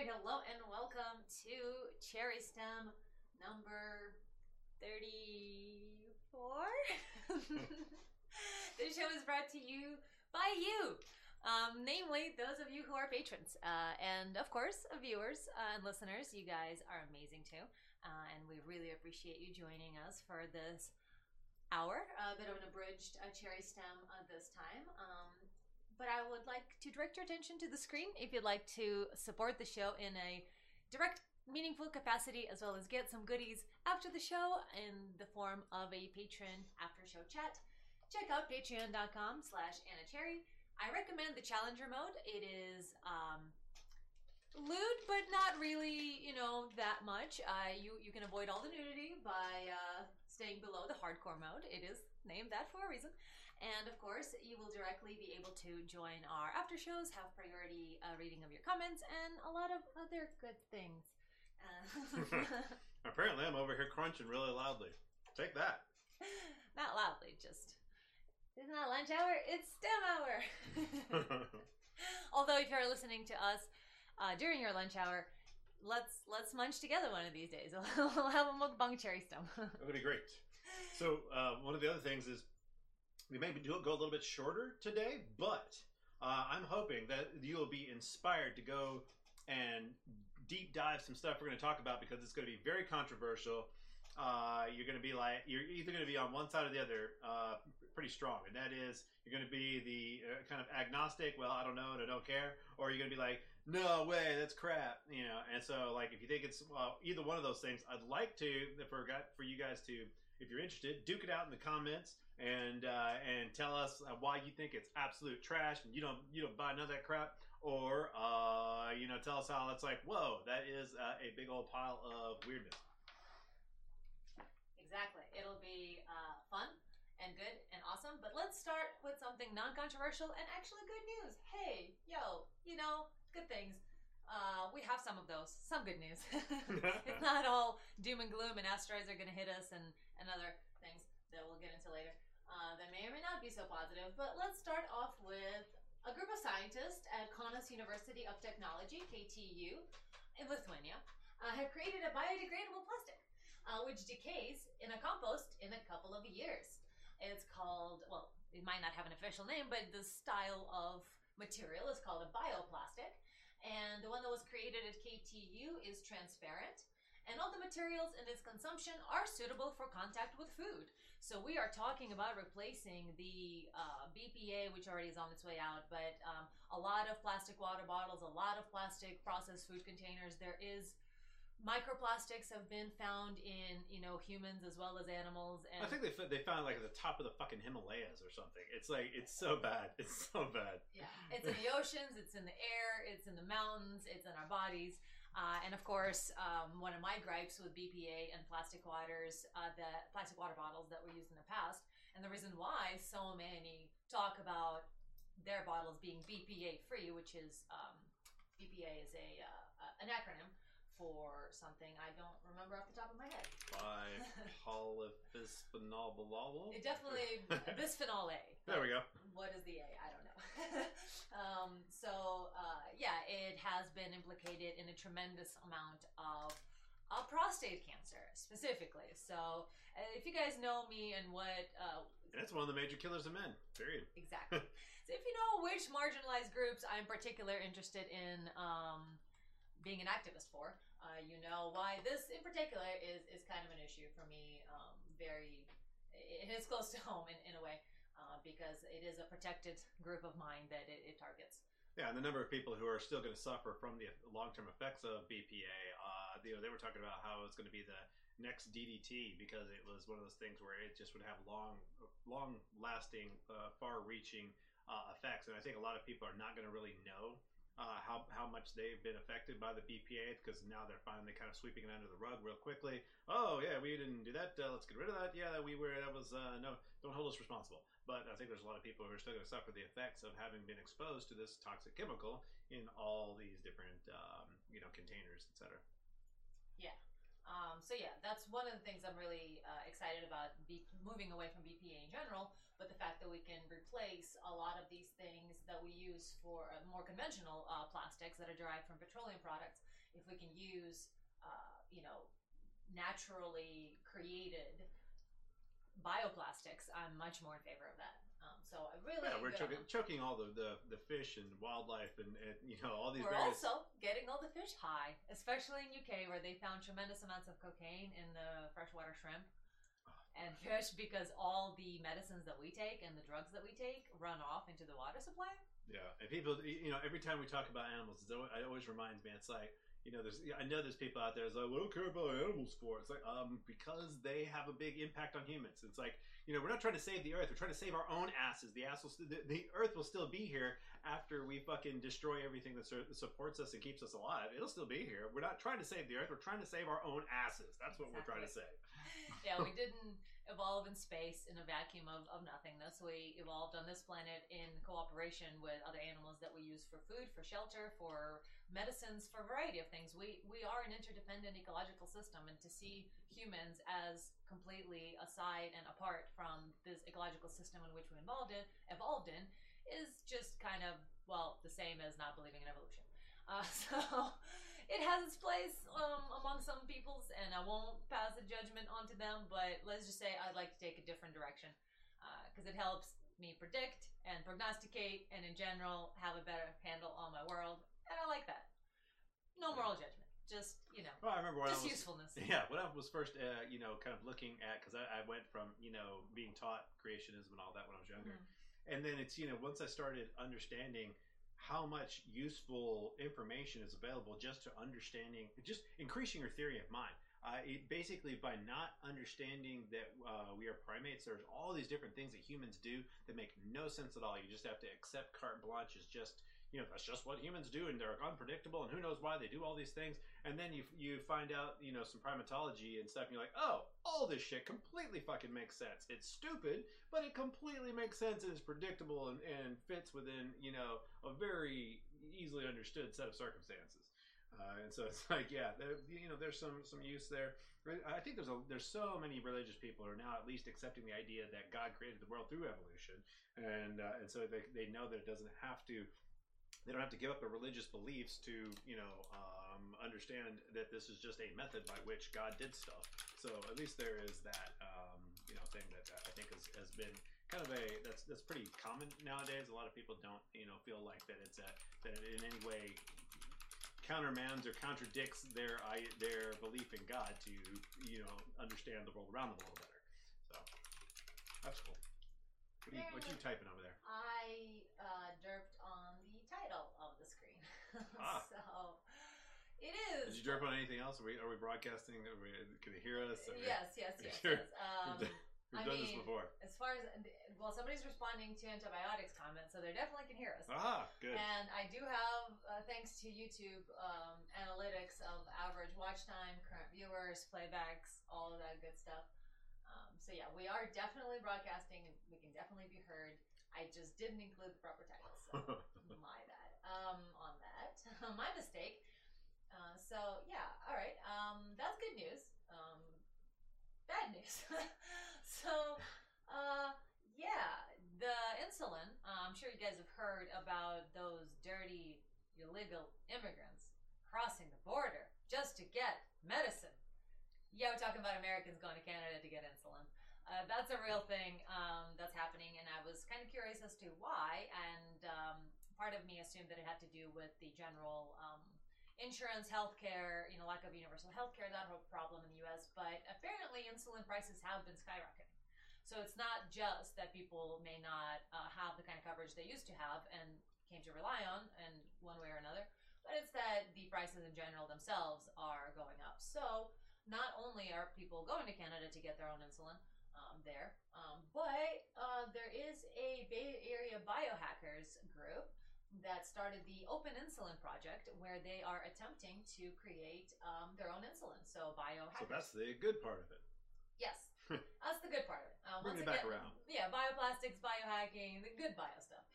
right, hello and welcome to Cherry Stem number 34. this show is brought to you by you, um, namely those of you who are patrons. Uh, and of course, viewers uh, and listeners, you guys are amazing too. Uh, and we really appreciate you joining us for this hour, a bit of an abridged uh, Cherry Stem uh, this time. Um, but I would like to direct your attention to the screen if you'd like to support the show in a direct, meaningful capacity, as well as get some goodies after the show in the form of a patron after show chat. Check out patreon.com slash Anna Cherry. I recommend the challenger mode. It is um, lewd, but not really, you know, that much. Uh, you you can avoid all the nudity by uh, staying below the hardcore mode. It is named that for a reason. And of course, you will directly be able to join our after shows, have priority uh, reading of your comments, and a lot of other good things. Uh, Apparently, I'm over here crunching really loudly. Take that. not loudly, just. It's not that lunch hour, it's STEM hour. Although, if you're listening to us uh, during your lunch hour, let's let's munch together one of these days. we'll have a mukbang cherry stem. That would be great. So uh, one of the other things is we may do go a little bit shorter today, but uh, I'm hoping that you will be inspired to go and deep dive some stuff we're going to talk about because it's going to be very controversial. Uh, you're going to be like you're either going to be on one side or the other, uh, pretty strong, and that is you're going to be the uh, kind of agnostic. Well, I don't know and I don't care, or you're going to be like, no way, that's crap, you know. And so, like, if you think it's well, either one of those things, I'd like to for for you guys to if you're interested, duke it out in the comments and uh, and tell us uh, why you think it's absolute trash and you don't you don't buy none of that crap, or uh, you know tell us how it's like whoa that is uh, a big old pile of weirdness. Exactly. It'll be uh, fun and good and awesome. But let's start with something non-controversial and actually good news. Hey, yo, you know, good things. Uh, we have some of those. Some good news. it's not all doom and gloom, and asteroids are going to hit us, and and other things that we'll get into later uh, that may or may not be so positive. But let's start off with a group of scientists at Kaunas University of Technology (KTU) in Lithuania uh, have created a biodegradable plastic uh, which decays in a compost in a couple of years. It's called well, it might not have an official name, but the style of material is called a bioplastic. And the one that was created at KTU is transparent. And all the materials in its consumption are suitable for contact with food. So we are talking about replacing the uh, BPA, which already is on its way out, but um, a lot of plastic water bottles, a lot of plastic processed food containers. There is microplastics have been found in you know humans as well as animals and I think they they found like at the top of the fucking Himalayas or something. It's like it's so bad. It's so bad. Yeah, it's in the oceans, it's in the air, it's in the mountains, it's in our bodies. Uh, and of course, um, one of my gripes with BPA and plastic waters, uh, the plastic water bottles that were used in the past, and the reason why so many talk about their bottles being BPA free, which is um, BPA is a uh, an acronym for something I don't remember off the top of my head. By polybisphenol. It definitely bisphenol A. There we go. What is the A? I don't know. um, so uh, yeah, it has been implicated in a tremendous amount of uh, prostate cancer specifically. So uh, if you guys know me and what uh, And it's one of the major killers of men. Period. exactly, so if you know which marginalized groups I'm particular interested in. Um, being an activist for, uh, you know why this in particular is, is kind of an issue for me. Um, very, it is close to home in, in a way uh, because it is a protected group of mine that it, it targets. Yeah, and the number of people who are still going to suffer from the long-term effects of BPA, uh, you know, they were talking about how it's going to be the next DDT because it was one of those things where it just would have long, long-lasting, uh, far-reaching uh, effects. And I think a lot of people are not going to really know uh, how how much they've been affected by the BPA because now they're finally kind of sweeping it under the rug real quickly. Oh yeah, we didn't do that. Uh, let's get rid of that. Yeah, we were. That was uh, no. Don't hold us responsible. But I think there's a lot of people who are still going to suffer the effects of having been exposed to this toxic chemical in all these different um, you know containers, etc. Yeah. Um, so yeah, that's one of the things I'm really uh, excited about moving away from BPA in general, but the fact that we can replace a lot of these things that we use for uh, more conventional uh, plastics that are derived from petroleum products if we can use, uh, you know, naturally created bioplastics, I'm much more in favor of that. Um, so I really Yeah, we're choking, choking all the, the, the fish and wildlife and, and you know all these We're various. also getting all the fish high, especially in UK where they found tremendous amounts of cocaine in the freshwater shrimp and fish because all the medicines that we take and the drugs that we take run off into the water supply. Yeah, and people, you know, every time we talk about animals, it always reminds me. It's like, you know, there's, I know there's people out there that's like, we don't care about animals for. It's like, um, because they have a big impact on humans. It's like, you know, we're not trying to save the earth. We're trying to save our own asses. The ass will, st- the, the earth will still be here after we fucking destroy everything that sur- supports us and keeps us alive. It'll still be here. We're not trying to save the earth. We're trying to save our own asses. That's what we're trying to say. yeah, we didn't evolve in space in a vacuum of, of nothingness. We evolved on this planet in cooperation with other animals that we use for food, for shelter, for medicines, for a variety of things. We we are an interdependent ecological system, and to see humans as completely aside and apart from this ecological system in which we involved in, evolved in is just kind of well the same as not believing in evolution. Uh, so it has its place um, among some peoples, and I won't pass a judgment onto them. But let's just say I'd like to take a different direction because it helps me predict and prognosticate, and in general have a better handle on my world, and I like that. No moral judgment, just you know, Well, I remember when just I was usefulness. Yeah, when I was first, uh, you know, kind of looking at because I, I went from you know being taught creationism and all that when I was younger, Mhm. and then it's you know once I started understanding how much useful information is available just to understanding, just increasing your theory of mind. Uh, it basically by not understanding that uh, we are primates, there's all these different things that humans do that make no sense at all. You just have to accept carte blanche as just you know that's just what humans do, and they're unpredictable, and who knows why they do all these things. And then you you find out you know some primatology and stuff, and you're like, oh, all this shit completely fucking makes sense. It's stupid, but it completely makes sense and is predictable and, and fits within you know a very easily understood set of circumstances. Uh, and so it's like, yeah, there, you know, there's some some use there. I think there's a there's so many religious people who are now at least accepting the idea that God created the world through evolution, and uh, and so they they know that it doesn't have to. They don't have to give up their religious beliefs to, you know, um, understand that this is just a method by which God did stuff. So at least there is that, um, you know, thing that I think has, has been kind of a that's that's pretty common nowadays. A lot of people don't, you know, feel like that it's a that it in any way countermands or contradicts their I, their belief in God to, you know, understand the world around them a little better. So that's cool. What are you, what you typing over there? I uh, derped on the title of the screen, Ah. so it is. Did you derp on anything else? Are we, are we broadcasting? Are we, can they hear us? Are we- Yes, yes, yes, yes. Um, We've I done this before. as far as well, somebody's responding to antibiotics comments, so they definitely can hear us. Ah, good. And I do have, uh, thanks to YouTube, um, analytics of average watch time, current viewers, playbacks, all of that good stuff. Um, so yeah, we are definitely broadcasting, and we can definitely be heard. I just didn't include the proper title, so my bad. Um, on that, my mistake. Uh, so yeah, all right. Um, that's good news. Um, bad news. so, uh, yeah, the insulin. Uh, I'm sure you guys have heard about those dirty illegal immigrants crossing the border just to get medicine. Yeah, we're talking about Americans going to Canada to get insulin. Uh, that's a real thing um, that's happening, and I was kind of curious as to why. And um, part of me assumed that it had to do with the general um, insurance, healthcare, you know, lack of universal healthcare, that whole problem in the U.S. But apparently, insulin prices have been skyrocketing. So it's not just that people may not uh, have the kind of coverage they used to have and came to rely on in one way or another, but it's that the prices in general themselves are going up. So not only are people going to Canada to get their own insulin um, there, um, but uh, there is a Bay Area biohackers group that started the Open Insulin Project, where they are attempting to create um, their own insulin. So biohackers. so that's the good part of it. Yes, that's the good part of it. Uh, Bring it back again, around. Yeah, bioplastics, biohacking, the good bio stuff.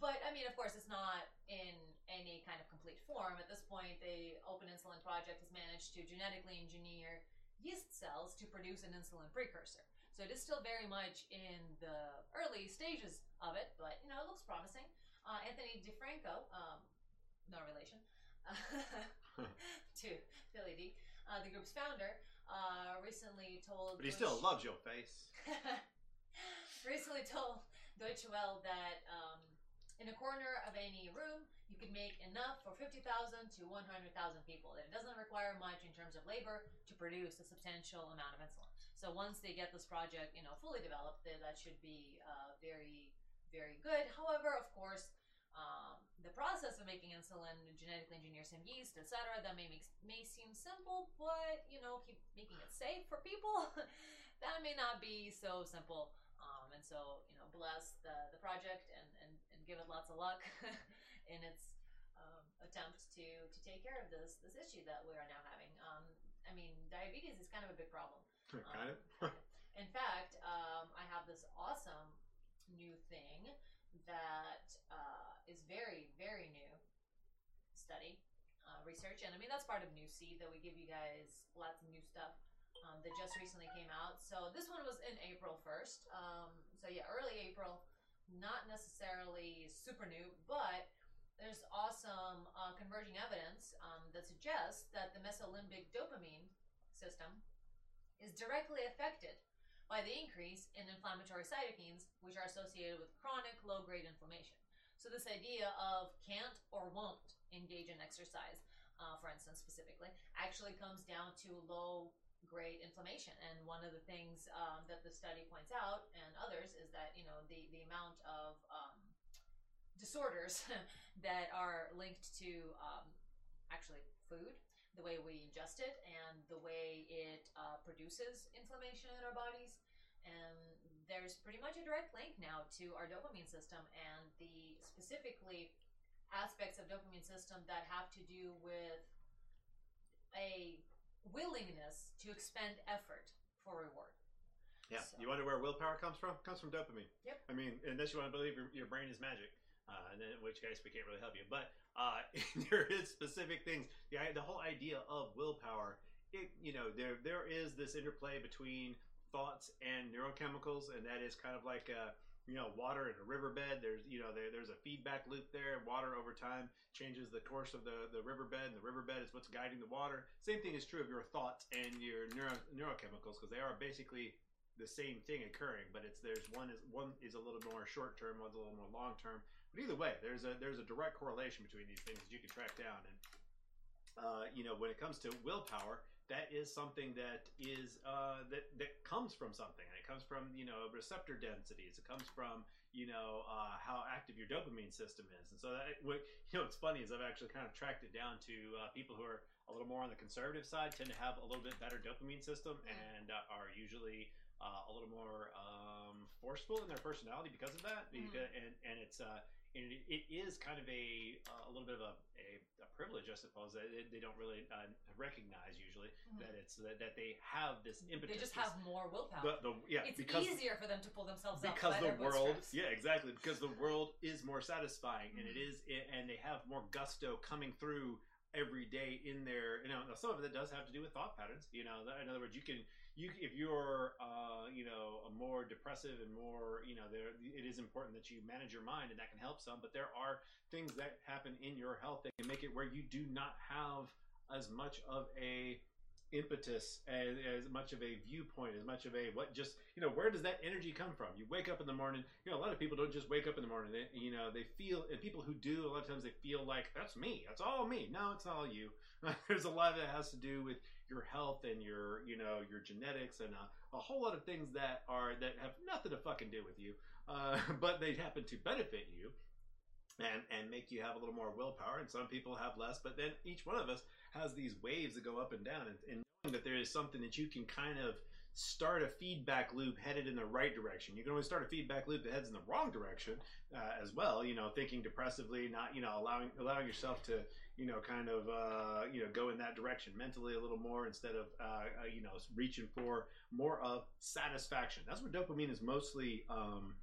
But I mean, of course, it's not in any kind of complete form at this point. The Open Insulin Project has managed to genetically engineer yeast cells to produce an insulin precursor. So it is still very much in the early stages of it, but you know, it looks promising. Uh, Anthony Di Franco, um, no relation. to to Philly D, uh, the group's founder, uh, recently told. But he still loves your face. recently told Deutsche Welle that um, in a corner of any room, you could make enough for 50,000 to 100,000 people. That it doesn't require much in terms of labor to produce a substantial amount of insulin. So once they get this project, you know, fully developed, that should be uh, very, very good. However, of course, um, the process of making insulin, genetically engineer some yeast, etc., that may make, may seem simple, but you know, keep making it safe for people. that may not be so simple. Um, and so, you know, bless the, the project and, and, and give it lots of luck in its um, attempt to, to take care of this this issue that we are now having. Um, I mean, diabetes is kind of a big problem. kind of. In fact, um, I have this awesome new thing that uh, is very, very new study, uh, research. And I mean, that's part of New Seed that we give you guys lots of new stuff um, that just recently came out. So this one was in April 1st. Um, so yeah, early April, not necessarily super new, but there's awesome uh, converging evidence um, that suggests that the mesolimbic dopamine system is directly affected by the increase in inflammatory cytokines, which are associated with chronic low grade inflammation. So, this idea of can't or won't engage in exercise, uh, for instance, specifically, actually comes down to low grade inflammation. And one of the things um, that the study points out, and others, is that you know the the amount of um, disorders that are linked to um, actually food the way we ingest it and the way it uh, produces inflammation in our bodies. And there's pretty much a direct link now to our dopamine system and the specifically aspects of dopamine system that have to do with a willingness to expend effort for reward. Yeah. So- You wonder where willpower comes from? comes from dopamine. Yep. I mean, unless you want to believe your, your brain is magic, uh, and then in which case we can't really help you. But uh, there is specific things. The, the whole idea of willpower, it, you know, there there is this interplay between thoughts and neurochemicals, and that is kind of like uh you know water in a riverbed. There's you know there, there's a feedback loop there. Water over time changes the course of the, the riverbed, and the riverbed is what's guiding the water. Same thing is true of your thoughts and your neuro, neurochemicals because they are basically the same thing occurring, but it's there's one is one is a little more short term, one's a little more long term. But either way, there's a there's a direct correlation between these things that you can track down. And uh, you know, when it comes to willpower, that is something that is uh, that that comes from something. And it comes from you know receptor densities. It comes from you know uh, how active your dopamine system is. And so that what you know what's funny is I've actually kind of tracked it down to uh, people who are a little more on the conservative side tend to have a little bit better dopamine system and uh, are usually uh, a little more um, forceful in their personality because of that. Because, and and it's uh, and it, it is kind of a uh, a little bit of a, a, a privilege, I suppose, that they, they don't really uh, recognize usually Mhm. that it's that, that they have this impetus. They just have more willpower. the, the yeah it's because easier for them to pull themselves up because the world yeah exactly because the world is more satisfying and it Mhm. is and they have more gusto coming through every day in their you know some of it does have to do with thought patterns you know in other words you can you if you're uh you know a more depressive and more you know there it is important that you manage your mind and that can help some but there are things that happen in your health that can make it where you do not have as much of a impetus as, as much of a viewpoint as much of a what just you know where does that energy come from? You wake up in the morning you know a lot of people don't just wake up in the morning they, you know they feel and people who do a lot of times they feel like that's me that's all me no it's all you there's a lot that has to do with your health and your you know your genetics and a, a whole lot of things that are that have nothing to fucking do with you uh, but they happen to benefit you and and make you have a little more willpower and some people have less but then each one of us has these waves that go up and down and, and knowing that there is something that you can kind of start a feedback loop headed in the right direction. You can always start a feedback loop that heads in the wrong direction uh, as well you know thinking depressively not you know allowing allowing yourself to you know kind of uh, you know go in that direction mentally a little more instead of uh, uh, you know reaching for more of satisfaction that's what dopamine is mostly um,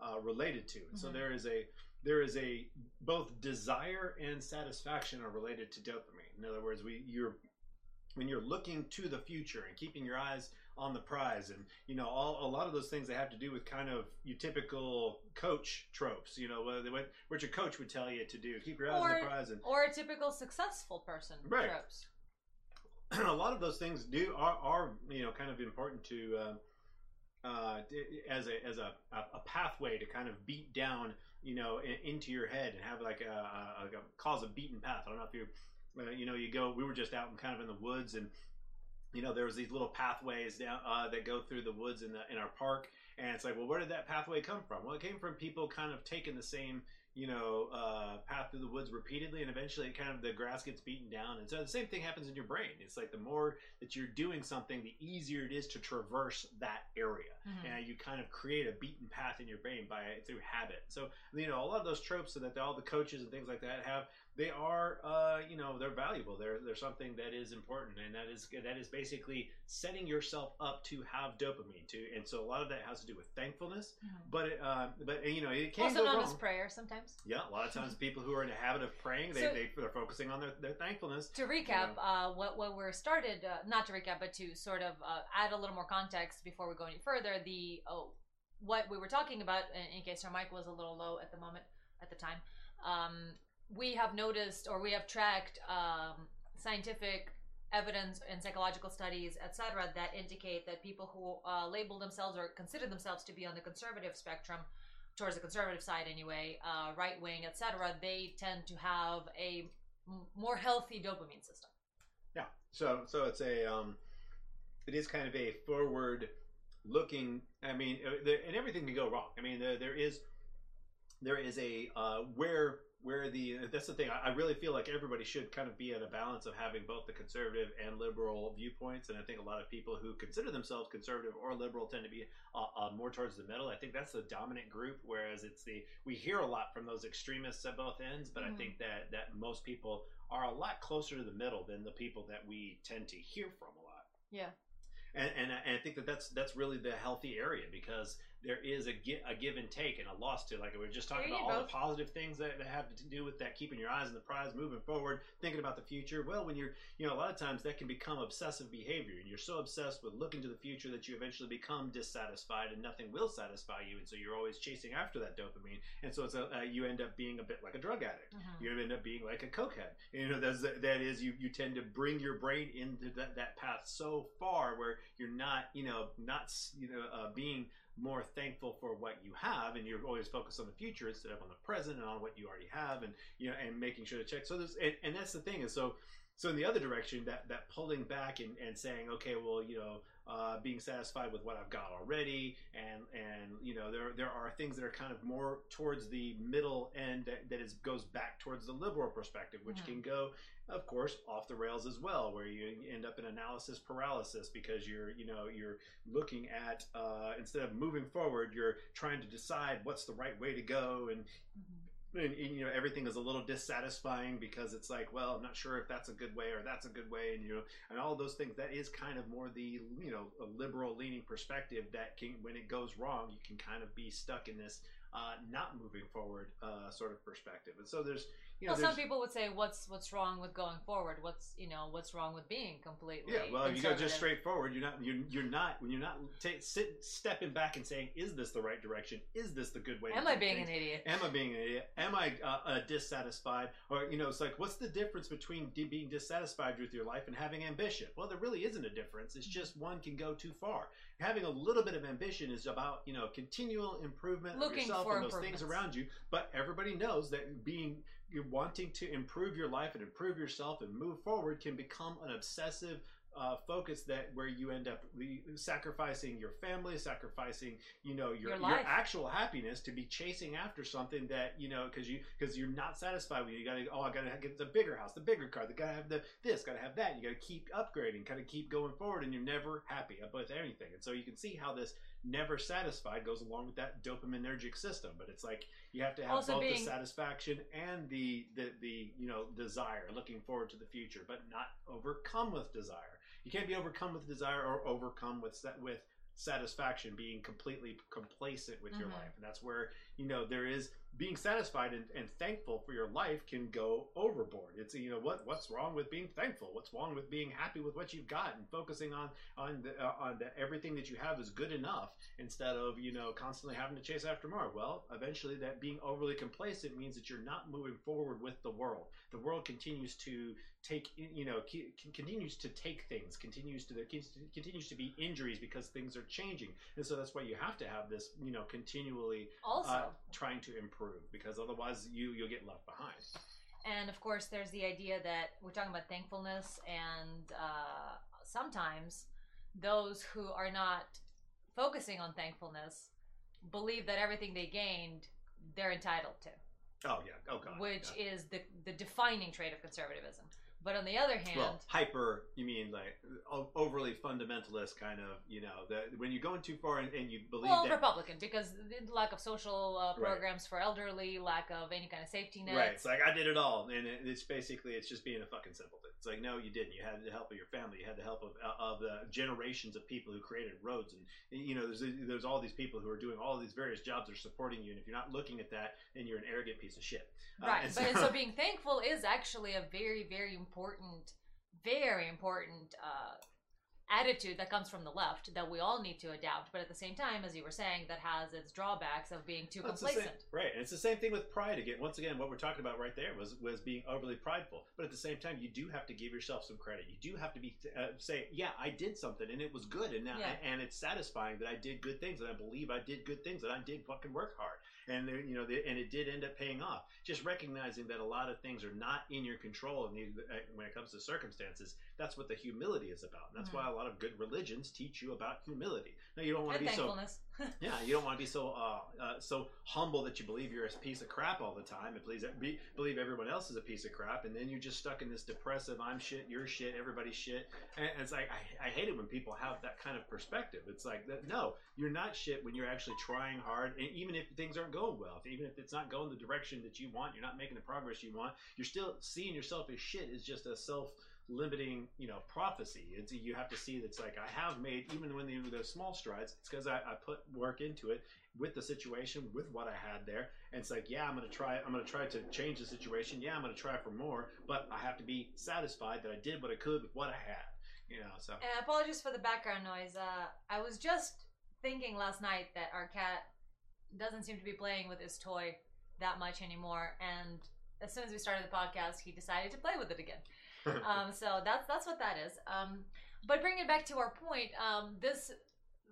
uh, related to and so Mhm. there is a there is a both desire and satisfaction are related to dopamine. In other words, we you're when you're looking to the future and keeping your eyes on the prize and you know all a lot of those things that have to do with kind of your typical coach tropes you know what, what, what your coach would tell you to do keep your eyes on Or- the prize and Or a typical successful person Right. tropes. a lot of those things do are, are you know kind of important to uh, uh, as a as a, a a pathway to kind of beat down you know in, into your head and have like a, a, a cause a beaten path. I don't know if you uh, you know you go. We were just out and kind of in the woods and. You know, there was these little pathways down uh, that go through the woods in the in our park, and it's like, well, where did that pathway come from? Well, it came from people kind of taking the same you know, uh, path through the woods repeatedly, and eventually, it kind of the grass gets beaten down, and so the same thing happens in your brain. It's like the more that you're doing something, the easier it is to traverse that area, Mhm. and you kind of create a beaten path in your brain by through habit. So you know, a lot of those tropes that all the coaches and things like that have, they are, uh, you know, they're valuable. They're they're something that is important, and that is that is basically setting yourself up to have dopamine too. And so a lot of that has to do with thankfulness, Mhm. but it, uh, but you know, it can Also go known wrong. as prayer sometimes. Yeah, a lot of times people who are in the habit of praying, they, So- they they're focusing on their, their thankfulness. To recap, uh, what what we're started, uh, not to recap, but to sort of uh, add a little more context before we go any further. The oh, what we were talking about, in, in case our mic was a little low at the moment at the time, um, we have noticed or we have tracked um, scientific evidence and psychological studies, etc., that indicate that people who uh, label themselves or consider themselves to be on the conservative spectrum, towards the conservative side anyway, uh, right wing, etc., they tend to have a more healthy dopamine system. Yeah. So so it's a um, it is kind of a forward looking. I mean, uh, and everything can go wrong. I mean, there, there is there is a uh, where where the that's the thing. I, I really feel like everybody should kind of be at a balance of having both the conservative and liberal viewpoints. And I think a lot of people who consider themselves conservative or liberal tend to be uh, uh, more towards the middle. I think that's the dominant group. Whereas it's the we hear a lot from those extremists at both ends, but I Mhm. think that that most people are a lot closer to the middle than the people that we tend to hear from a lot. Yeah. And, and, and I think that that's that's really the healthy area because there is a, gi- a give and take and a loss to like we were just talking about all the positive things that, that have to do with that keeping your eyes on the prize moving forward thinking about the future well when you're you know a lot of times that can become obsessive behavior and you're so obsessed with looking to the future that you eventually become dissatisfied and nothing will satisfy you and so you're always chasing after that dopamine and so it's a, uh, you end up being a bit like a drug addict Mhm. you end up being like a cokehead. You know, that's that is you you tend to bring your brain into that, that path so far where you're not you know not you know uh, being more thankful for what you have and you're always focused on the future instead of on the present and on what you already have and you know and making sure to check so there's and, and that's the thing is so so in the other direction that that pulling back and, and saying okay well you know uh, being satisfied with what I've got already, and and you know there there are things that are kind of more towards the middle end that, that is goes back towards the liberal perspective, which Mhm. can go, of course, off the rails as well, where you end up in analysis paralysis because you're you know you're looking at uh, instead of moving forward, you're trying to decide what's the right way to go, and Mhm. and, and, you know everything is a little dissatisfying because it's like well i'm not sure if that's a good way or that's a good way and you know and all of those things that is kind of more the you know a liberal leaning perspective that can when it goes wrong you can kind of be stuck in this uh, not moving forward uh, sort of perspective and so there's you know well, some people would say, "What's what's wrong with going forward? What's you know what's wrong with being completely?" yeah well you go just straightforward you're not you're, you're not when you're not take, sit, stepping back and saying is this the right direction is this the good way Am I being things? an idiot? Am I being an idiot? Am I uh, uh, dissatisfied? Or you know, it's like, what's the difference between d- being dissatisfied with your life and having ambition? Well, there really isn't a difference. It's just one can go too far. Having a little bit of ambition is about you know continual improvement Looking of yourself for and those things around you. But everybody knows that being wanting to improve your life and improve yourself and move forward can become an obsessive uh, focus that where you end up le- sacrificing your family, sacrificing you know your Your your, actual happiness to be chasing after something that you know because you because you're not satisfied with it. You gotta oh I gotta get the bigger house, the bigger car, the gotta have the this, gotta have that. You gotta keep upgrading, kind of keep going forward, and you're never happy with anything. And so you can see how this never satisfied goes along with that dopaminergic system. But it's like you have to have Also both being- the satisfaction and the the the you know desire, looking forward to the future, but not overcome with desire. You can't be overcome with desire or overcome with with satisfaction being completely complacent with your Mhm. life and that's where you know there is being satisfied and, and thankful for your life can go overboard. It's you know what what's wrong with being thankful? What's wrong with being happy with what you've got and focusing on on the, uh, on the, everything that you have is good enough instead of you know constantly having to chase after more. Well, eventually that being overly complacent means that you're not moving forward with the world. The world continues to take you know c- continues to take things, continues to there continues to be injuries because things are changing, and so that's why you have to have this you know continually Also, uh, trying to improve because otherwise you you'll get left behind. and of course, there's the idea that we're talking about thankfulness, and uh, sometimes those who are not focusing on thankfulness believe that everything they gained they're entitled to, Oh yeah. Oh god. which yeah. is the the defining trait of conservatism. But on the other hand, well, hyper. You mean like overly fundamentalist kind of? You know, that when you're going too far and, and you believe well, that Republican because the lack of social uh, Right. programs for elderly, lack of any kind of safety nets. Right. It's like I did it all, and it, it's basically it's just being a fucking simpleton. It's like no, you didn't. You had the help of your family. You had the help of of the generations of people who created roads, and you know there's there's all these people who are doing all these various jobs that are supporting you. And if you're not looking at that, then you're an arrogant piece of shit. Uh, right and but and so being thankful is actually a very very important very important uh, attitude that comes from the left that we all need to adapt but at the same time as you were saying that has its drawbacks of being too Well, the same- complacent right, and it's the same thing with pride. Again, once again, what we're talking about right there was was being overly prideful. But at the same time, you do have to give yourself some credit. You do have to be uh, say, yeah, I did something, and it was good, and now Yeah. and it's satisfying that I did good things, and I believe I did good things, and I did fucking work hard, and you know, the, and it did end up paying off. Just recognizing that a lot of things are not in your control, and you, uh, when it comes to circumstances, that's what the humility is about. And that's Mhm. why a lot of good religions teach you about humility. Now, you don't want to be so thankfulness yeah, you don't want to be so uh, uh, so humble that you believe you're a piece of crap all the time, and please be, believe everyone else is a piece of crap, and then you're just stuck in this depressive "I'm shit, you're shit, everybody's shit." And it's like I, I hate it when people have that kind of perspective. It's like that. No, you're not shit when you're actually trying hard, and even if things aren't going well, if, even if it's not going the direction that you want, you're not making the progress you want. You're still seeing yourself as shit is just a self limiting you know prophecy. It's you have to see that's like i have made even when the, the small strides it's because I, I put work into it with the situation with what i had there. And it's like yeah i'm gonna try i'm gonna try to change the situation. Yeah i'm gonna try for more but i have to be satisfied that i did what i could with what i had you know so. And apologies for the background noise. Uh, I was just thinking last night that our cat doesn't seem to be playing with his toy that much anymore, and as soon as we started the podcast, he decided to play with it again. um, so that's that's what that is. Um, but bringing it back to our point, um, this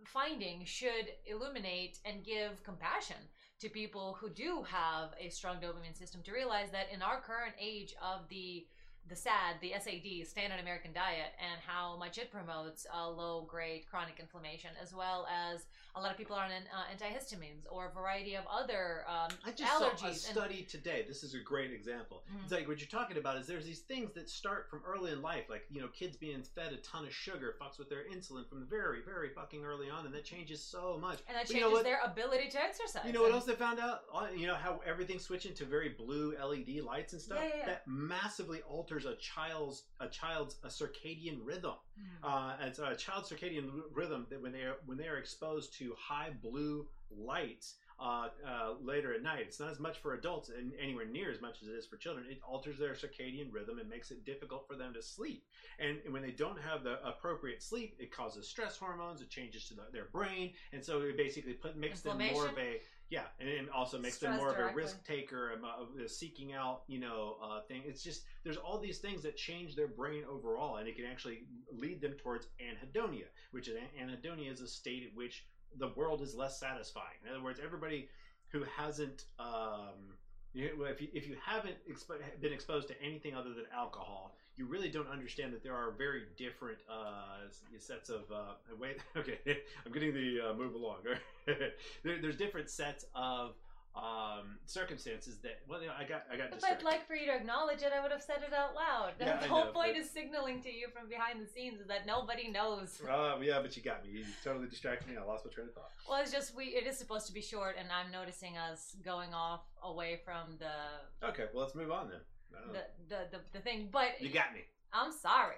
finding should illuminate and give compassion to people who do have a strong dopamine system to realize that in our current age of the the SAD, the SAD, Standard American Diet, and how much it promotes uh, low grade chronic inflammation, as well as a lot of people are on uh, antihistamines or a variety of other um, I just saw a allergies. and- study today. This is a great example. Mhm. It's like what you're talking about is there's these things that start from early in life, like you know, kids being fed a ton of sugar fucks with their insulin from very, very fucking early on, and that changes so much. and that But you changes know their ability to exercise. You know what else they found out? Uh, You know how everything's switching to very blue LED lights and stuff. Yeah, yeah, yeah. That massively alters a child's a child's a circadian rhythm. Mhm. Uh, and so a child's circadian rhythm that when they are when they are exposed to high blue lights uh, uh, later at night, it's not as much for adults and anywhere near as much as it is for children. It alters their circadian rhythm and makes it difficult for them to sleep. And when they don't have the appropriate sleep, it causes stress hormones. It changes to the, their brain, and so it basically put, makes them more of a yeah, and it also makes them Stress more of a risk taker, um, seeking out, you know, uh, thing. It's just there's all these things that change their brain overall, and it can actually lead them towards anhedonia, which is anhedonia is a state at which the world is less satisfying. In other words, everybody who hasn't, um, you, if you if you haven't expo- been exposed to anything other than alcohol, you really don't understand that there are very different uh, sets of. Uh, wait, okay, I'm getting the uh, move along. there, there's different sets of um, circumstances that. Well, you know, I got I got If distracted. I'd like for you to acknowledge it, I would have said it out loud. Yeah, the whole know, point but- is signaling to you from behind the scenes is that nobody knows. Uh, yeah, but you got me. You totally distracted me. I lost my train of thought. Well, it's just we. It is supposed to be short, and I'm noticing us going off away from the Okay, well let's move on then. I don't know. the the, the, the thing. But you got me. I'm sorry,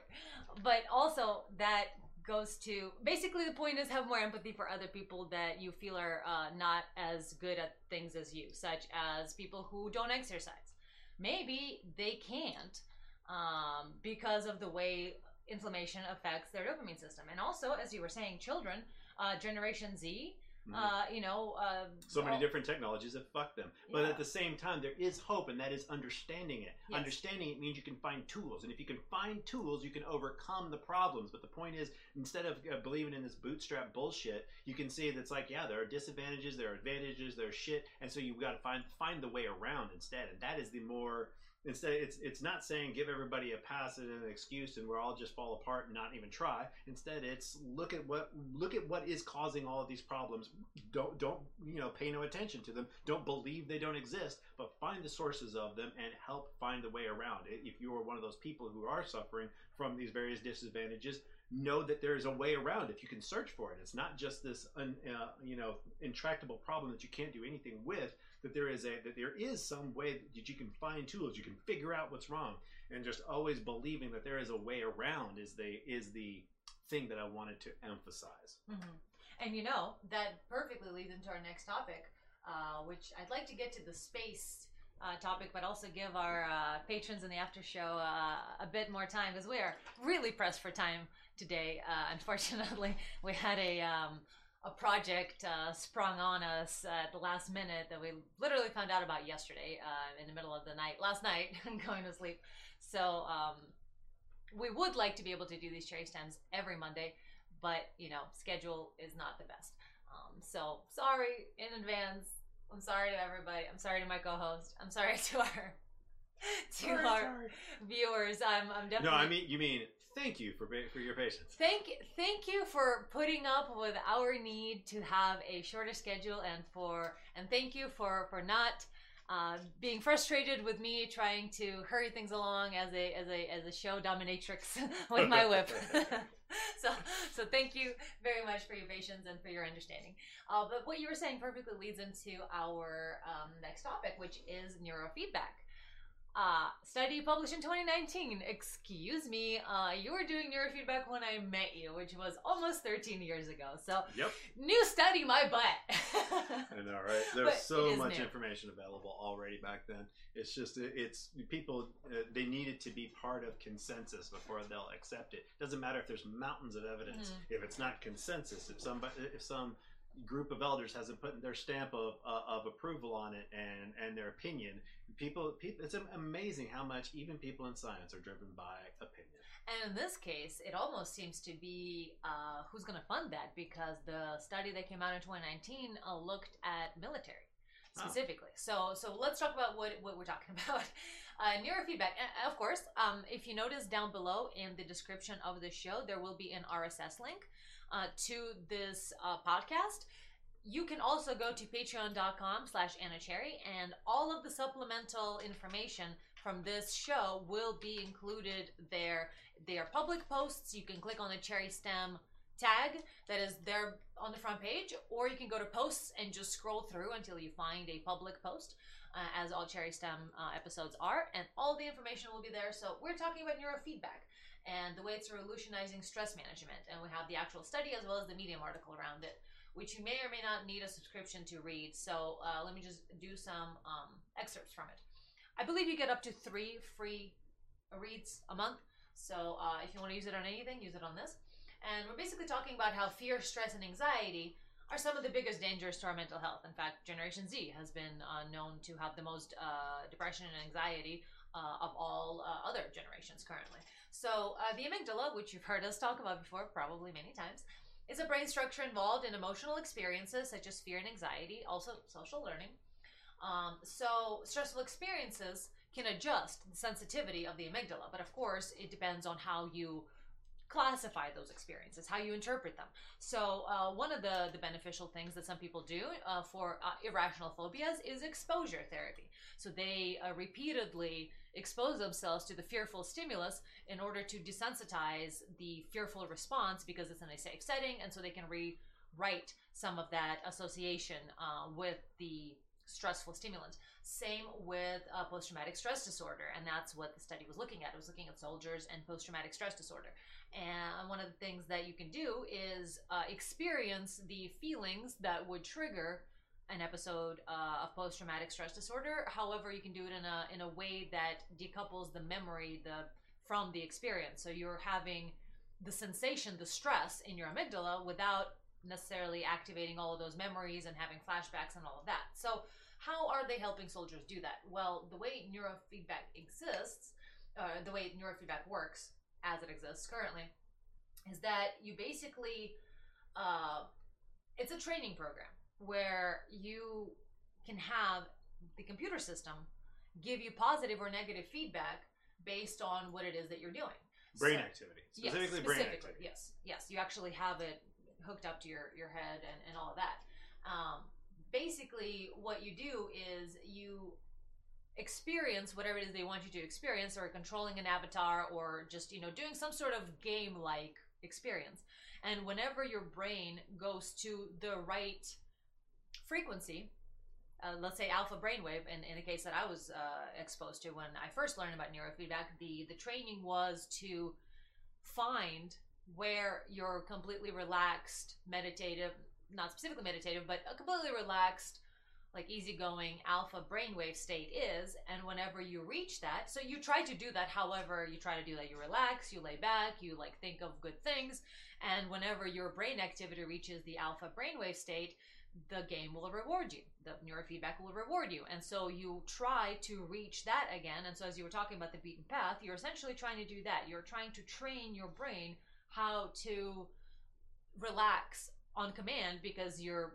but also that goes to basically the point is have more empathy for other people that you feel are uh, not as good at things as you, such as people who don't exercise. Maybe they can't um, because of the way inflammation affects their dopamine system. And also, as you were saying, children, uh, Generation Z. uh, you know, uh, so many all- different technologies that fuck them. But Yeah. at the same time, there is hope, and that is understanding it. Yes. Understanding it means you can find tools, and if you can find tools, you can overcome the problems. But the point is, instead of uh, believing in this bootstrap bullshit, you can see that's like, yeah, there are disadvantages, there are advantages, there's shit, and so you've got to find find the way around instead. And that is the more instead it's it's not saying give everybody a pass and an excuse and we're all just fall apart and not even try. Instead it's look at what look at what is causing all of these problems. Don't don't you know pay no attention to them. Don't believe they don't exist but find the sources of them and help find a way around if you are one of those people who are suffering from these various disadvantages know that there is a way around if you can search for it. It's not just this un, uh, you know intractable problem that you can't do anything with that there is a that there is some way that you can find tools you can figure out what's wrong and just always believing that there is a way around is the is the thing that i wanted to emphasize Mhm. And you know, that perfectly leads into our next topic, uh, which I'd like to get to the space uh, topic, but also give our uh, patrons in the after show uh, a bit more time because we are really pressed for time today. Uh, unfortunately, we had a. Um, a project uh, sprung on us at the last minute that we literally found out about yesterday uh, in the middle of the night, last night, going to sleep. So um, we would like to be able to do these cherry stems every Monday, but you know schedule is not the best. Um, so sorry in advance. I'm sorry to everybody. I'm sorry to my co-host. I'm sorry to our to our viewers. I'm, I'm definitely no i mean you mean thank you for for your patience thank thank you for putting up with our need to have a shorter schedule and for and thank you for for not uh, being frustrated with me trying to hurry things along as a as a as a show dominatrix with my whip. so so thank you very much for your patience and for your understanding. Uh, but what you were saying perfectly leads into our um, next topic, which is neurofeedback. Uh, study published in 2019. Excuse me, uh, you were doing neurofeedback when I met you, which was almost 13 years ago. So, yep new study, my butt. I know, right? There's so much new. information available already back then. It's just it's people uh, they need it to be part of consensus before they'll accept it. Doesn't matter if there's mountains of evidence Mm-hmm. if it's not consensus. If somebody if some group of elders hasn't put their stamp of uh, of approval on it and and their opinion, people people it's amazing how much even people in science are driven by opinion. And in this case, it almost seems to be uh, who's going to fund that because the study that came out in 2019 uh, looked at military Oh. specifically. So, so let's talk about what what we're talking about. Uh, neurofeedback, and of course. Um, if you notice down below in the description of the show, there will be an RSS link uh, to this uh, podcast. You can also go to patreon.com slash Anna Cherry, and all of the supplemental information from this show will be included there. They are public posts. You can click on the cherry stem tag that is there on the front page, or you can go to posts and just scroll through until you find a public post, uh, as all cherry stem uh, episodes are, and all the information will be there. So we're talking about neurofeedback and the way it's revolutionizing stress management, and we have the actual study as well as the Medium article around it, which you may or may not need a subscription to read. So uh, let me just do some um, excerpts from it. I believe you get up to three free reads a month. So uh, if you want to use it on anything, use it on this. And we're basically talking about how fear, stress, and anxiety are some of the biggest dangers to our mental health. In fact, Generation Z has been uh, known to have the most uh, depression and anxiety uh, of all uh, other generations currently. So, uh, the amygdala, which you've heard us talk about before, probably many times, is a brain structure involved in emotional experiences such as fear and anxiety, also social learning. Um, so, stressful experiences can adjust the sensitivity of the amygdala, but of course, it depends on how you classify those experiences, how you interpret them. So, uh, one of the, the beneficial things that some people do uh, for uh, irrational phobias is exposure therapy. So, they uh, repeatedly expose themselves to the fearful stimulus in order to desensitize the fearful response because it's in a safe setting, and so they can rewrite some of that association uh, with the stressful stimulants. Same with uh, post traumatic stress disorder, and that's what the study was looking at. It was looking at soldiers and post traumatic stress disorder. And one of the things that you can do is uh, experience the feelings that would trigger an episode uh, of post traumatic stress disorder. However, you can do it in a in a way that decouples the memory the from the experience. So you're having the sensation, the stress in your amygdala without necessarily activating all of those memories and having flashbacks and all of that. So how are they helping soldiers do that? Well, the way neurofeedback exists, uh, the way neurofeedback works as it exists currently, is that you basically, uh, it's a training program where you can have the computer system give you positive or negative feedback based on what it is that you're doing. Brain So- activity, Yes, specifically brain specifically, activity. Yes, yes. You actually have it hooked up to your, your head and, and all of that. Um, basically, what you do is you experience whatever it is they want you to experience, or controlling an avatar, or just you know doing some sort of game like experience. And whenever your brain goes to the right frequency, uh, let's say alpha brainwave, in, in the case that I was uh, exposed to when I first learned about neurofeedback, the, the training was to find where your completely relaxed, meditative, not specifically meditative, but a completely relaxed, like easygoing alpha brainwave state is. And whenever you reach that, so you try to do that however you try to do that. You relax, you lay back, you like think of good things. And whenever your brain activity reaches the alpha brainwave state, the game will reward you. The neurofeedback will reward you. And so you try to reach that again. And so, as you were talking about the beaten path, you're essentially trying to do that. You're trying to train your brain how to relax on command because you're,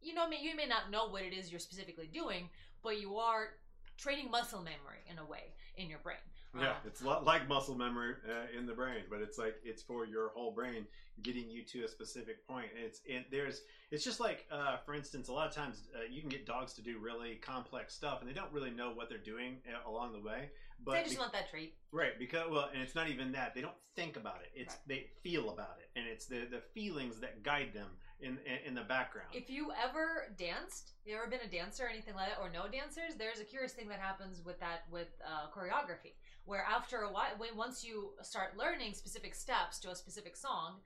you know, you may not know what it is you're specifically doing, but you are training muscle memory in a way in your brain. Yeah, it's a lot like muscle memory uh, in the brain, but it's like it's for your whole brain, getting you to a specific point. And it's it, there's it's just like uh, for instance, a lot of times uh, you can get dogs to do really complex stuff, and they don't really know what they're doing uh, along the way. But they just be- want that treat. right because well, and it's not even that they don't think about it; it's Right. they feel about it, and it's the the feelings that guide them in in, in the background. If you ever danced, you ever been a dancer or anything like that, or no dancers, there's a curious thing that happens with that with uh, choreography, where after a while, when once you start learning specific steps to a specific song,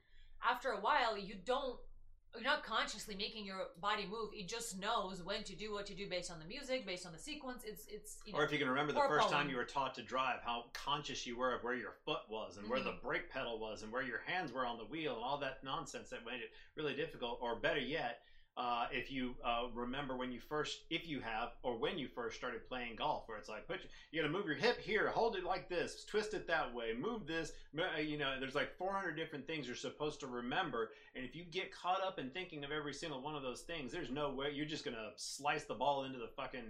after a while you don't. You're not consciously making your body move. It just knows when to do what to do based on the music, based on the sequence. It's it's you know, Or if you can remember the first time you were taught to drive, how conscious you were of where your foot was and where the Mm-hmm. brake pedal was and where your hands were on the wheel and all that nonsense that made it really difficult. Or better yet, uh, if you uh, remember when you first, if you have, or when you first started playing golf, where it's like, put, you got to move your hip here, hold it like this, twist it that way, move this. You know, there's like 400 different things you're supposed to remember. And if you get caught up in thinking of every single one of those things, there's no way you're just gonna slice the ball into the fucking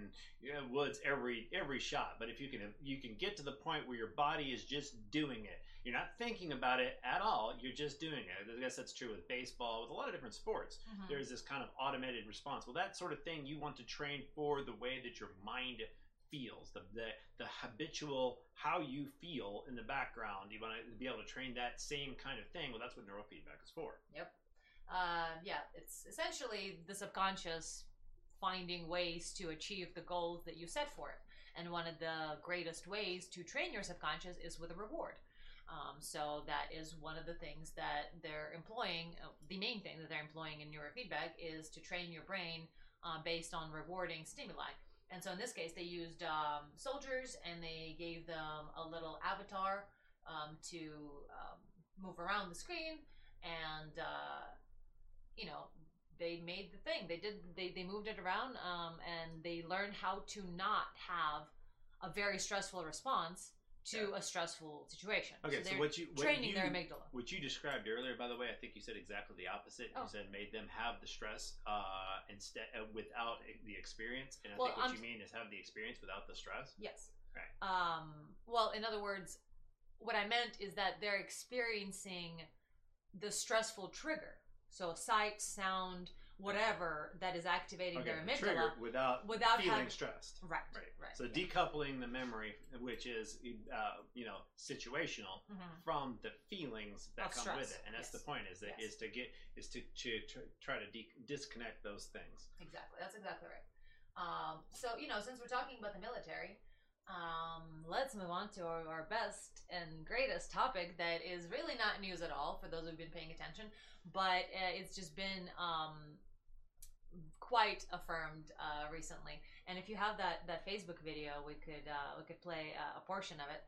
you know, woods every every shot. But if you can you can get to the point where your body is just doing it. You're not thinking about it at all. You're just doing it. I guess that's true with baseball, with a lot of different sports. Mhm. There's this kind of automated response. Well, that sort of thing you want to train for the way that your mind feels, the the, the habitual how you feel in the background. You want to be able to train that same kind of thing. Well, that's what neurofeedback is for. Yep. Uh, yeah, it's essentially the subconscious finding ways to achieve the goals that you set for it. And one of the greatest ways to train your subconscious is with a reward. Um, so that is one of the things that they're employing. Uh, the main thing that they're employing in neurofeedback is to train your brain uh, based on rewarding stimuli. And so in this case, they used um, soldiers and they gave them a little avatar um, to um, move around the screen and uh, you know they made the thing they did they, they moved it around um, and they learned how to not have a very stressful response to a stressful situation Okay, so, they're what you what training you, their amygdala What you described earlier, by the way, I think you said exactly the opposite. Oh. You said made them have the stress uh, instead uh, without the experience, and I Well, think what I'm- you mean is have the experience without the stress. yes Right. um, well in other words what i meant is that they're experiencing the stressful trigger so sight sound whatever that is activating Okay, their the amygdala without without feeling having- stressed. right Right. right So yeah. decoupling the memory, which is uh, you know situational, Mhm. from the feelings that Of come with it, and that's yes. the point. Is that is Yes. to get is to to, tr- try to de- disconnect those things. Exactly. That's exactly right. Um, so you know, since we're talking about the military, um, let's move on to our, our best and greatest topic that is really not news at all for those who've been paying attention, but uh, it's just been um, quite affirmed uh, recently. And if you have that that Facebook video, we could uh, we could play uh, a portion of it.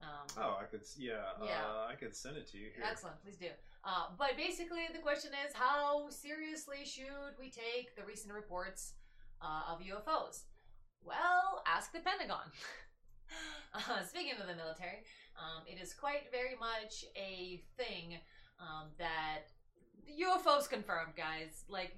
Um, Oh, I could. Yeah. Yeah. Uh, I could send it to you here. Excellent, please do. Uh, but basically, the question is how seriously should we take the recent reports uh, of UFOs? Well, ask the Pentagon. uh, speaking of the military, um, it is quite very much a thing um, that UFOs confirmed, guys. Like,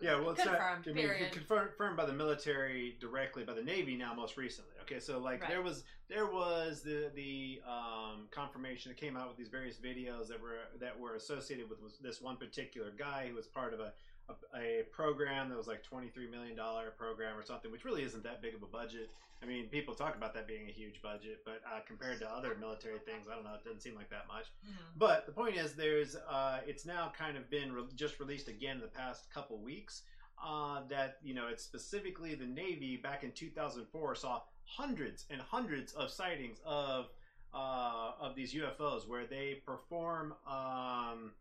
Yeah, well, it's confirmed. not, I mean, period. confirmed, confirmed by the military directly, by the Navy now, most recently. Okay, so like Right. there was there was the the um, confirmation that came out with these various videos that were that were associated with this one particular guy who was part of a a, a program that was like twenty three million dollar program or something, which really isn't that big of a budget. I mean, people talk about that being a huge budget, but uh, compared to other military things, I don't know, it doesn't seem like that much. Mhm. But the point is, there's uh, it's now kind of been re- just released again in the past couple weeks. Uh, that you know, it's specifically the Navy back in 2004 saw hundreds and hundreds of sightings of uh, of these UFOs where they perform um,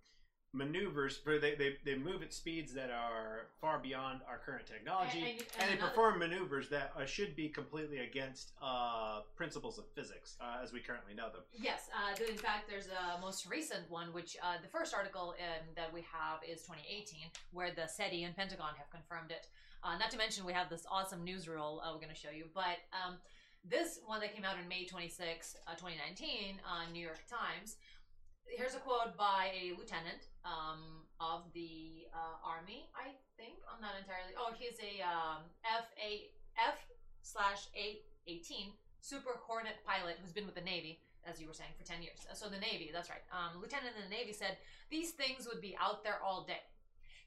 maneuvers where they, they, they move at speeds that are far beyond our current technology And- and, and- and they another- perform maneuvers that uh, should be completely against uh, principles of physics uh, as we currently know them Yes, uh, in fact, there's a most recent one, which uh, the first article um, that we have is 2018, where the SETI and Pentagon have confirmed it. Uh, not to mention, we have this awesome news reel uh, we're going to show you. But um, this one that came out in May 26, uh, 2019, on New York Times. Here's a quote by a lieutenant um, of the uh, Army, I think. I'm not entirely. Oh, he's a um, F A F slash eight eighteen Super Hornet pilot who's been with the Navy as you were saying, for 10 years. Uh, So the Navy, that's right. Um, Lieutenant in the Navy said these things would be out there all day.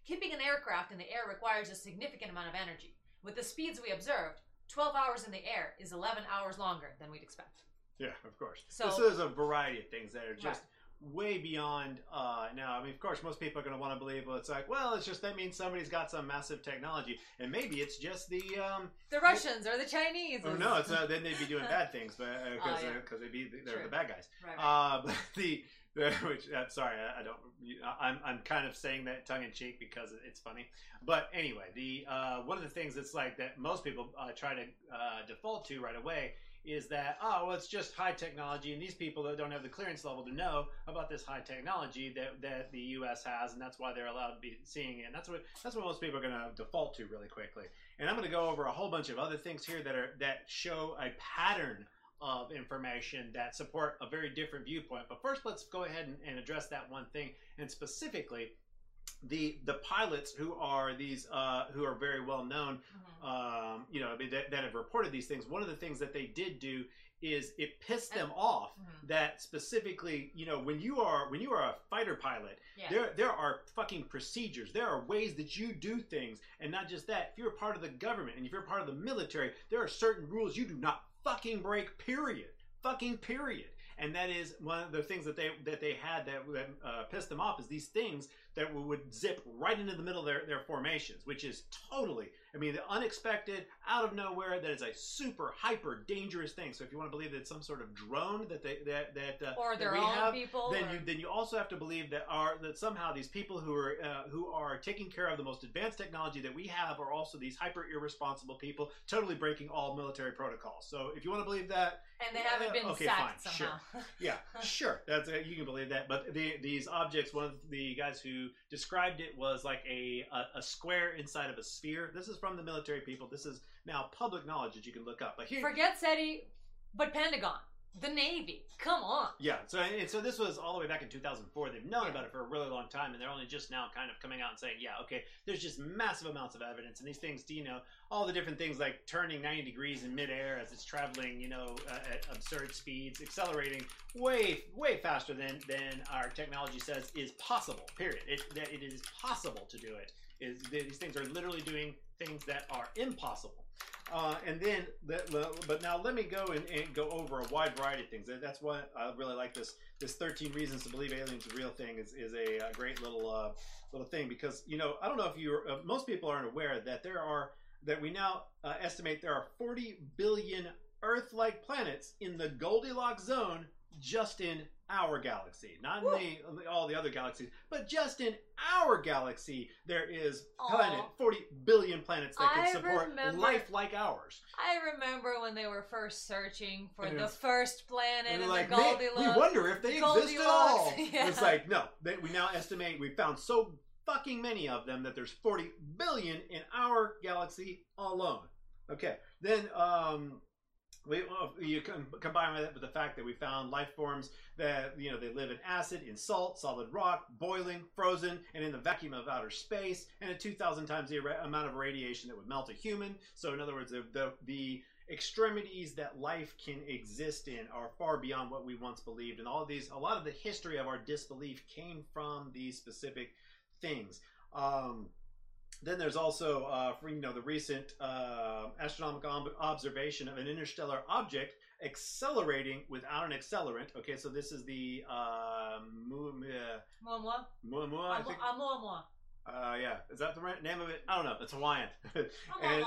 Keeping an aircraft in the air requires a significant amount of energy. With the speeds we observed, 12 hours in the air is 11 hours longer than we'd expect. Yeah, of course. So- So, there's a variety of things that are just way beyond. Uh, now, I mean, of course, most people are going to want to believe, well, it's like, well, it's just that means somebody's got some massive technology, and maybe it's just the. Um, The Russians or the Chinese. oh no, it's not. Then they'd be doing bad things, but because Oh, yeah. because they'd be they're True. the bad guys. Right, right. Uh, but the. the- Which uh, sorry, I, I don't. I'm I'm kind of saying that tongue in cheek because it's funny. But anyway, the uh, one of the things that's like that most people uh, try to uh, default to right away is that oh well it's just high technology and these people that don't have the clearance level to know about this high technology that, that the US has and that's why they're allowed to be seeing it. And that's what that's what most people are going to default to really quickly. And I'm going to go over a whole bunch of other things here that are that show a pattern of information that support a very different viewpoint. But first let's go ahead and, and address that one thing and specifically the the pilots who are these uh, who are very well known Mhm. um, you know, I mean, that, that have reported these things. One of the things that they did do is it pissed them off Mhm. that specifically, you know, when you are when you are a fighter pilot, Yeah. there there are fucking procedures. There are ways that you do things, and not just that. If you're a part of the government and if you're part of the military, there are certain rules you do not fucking break. Period. Fucking period. And that is one of the things that they that they had that, that uh, pissed them off is these things that would zip right into the middle of their, their formations, which is totally, I mean, the unexpected, out of nowhere. That is a super hyper dangerous thing. So if you want to believe that it's some sort of drone that they that that uh, or that their we own have, people. then or- you then you also have to believe that are that somehow these people who are uh, who are taking care of the most advanced technology that we have are also these hyper irresponsible people, totally breaking all military protocols. So if you want to believe that, and they haven't been okay, sacked fine, somehow. yeah, sure, that's uh, you can believe that. But the, these objects, one of the guys who described it was like a, a a square inside of a sphere. This is from the military people. This is now public knowledge that you can look up. But here, Forget SETI, but Pentagon, the Navy. Come on. Yeah, so and so this was all the way back in 2004. They've known Yeah. about it for a really long time, and they're only just now kind of coming out and saying, "Yeah, okay, there's just massive amounts of evidence." And these things, do you know, all the different things like turning 90 degrees in midair as it's traveling, you know, uh, at absurd speeds, accelerating way, way faster than than our technology says is possible. Period. It that it is possible to do it. Is these things are literally doing things that are impossible. Uh, and then, the, but now let me go and, and go over a wide variety of things. That's why I really like this. This 13 reasons to believe aliens are real thing is, is a, uh great little uh, little thing because you know I don't know if you uh, most people aren't aware that there are that we now uh, estimate there are 40 billion Earth-like planets in the Goldilocks zone just in our galaxy, not in the, all the other galaxies, but just in our galaxy, there is Aw. planet 40 billion planets that can support remember- life like ours. I remember when they were first searching for And the first planet And in like, the "Man, Goldilocks. we wonder if they exist at all. Goldilocks, yeah. It's like, no, they, we now estimate we found so fucking many of them that there's 40 billion in our galaxy alone. Okay, then um, we you com- combine that with the fact that we found life forms that you know they live in acid, in salt, solid rock, boiling, frozen, and in the vacuum of outer space, and at 2,000 times the amount of radiation that would melt a human. So, in other words, the the, the extremities that life can exist in are far beyond what we once believed and all of these a lot of the history of our disbelief came from these specific things um, then there's also uh, for, you know the recent uh, astronomical ob- observation of an interstellar object accelerating without an accelerant okay so this is the uh, Mu- uh, Moi, moi. Muamua, think. amo- moi. Uh, yeah, is that the right name of it? I don't know. It's Hawaiian, and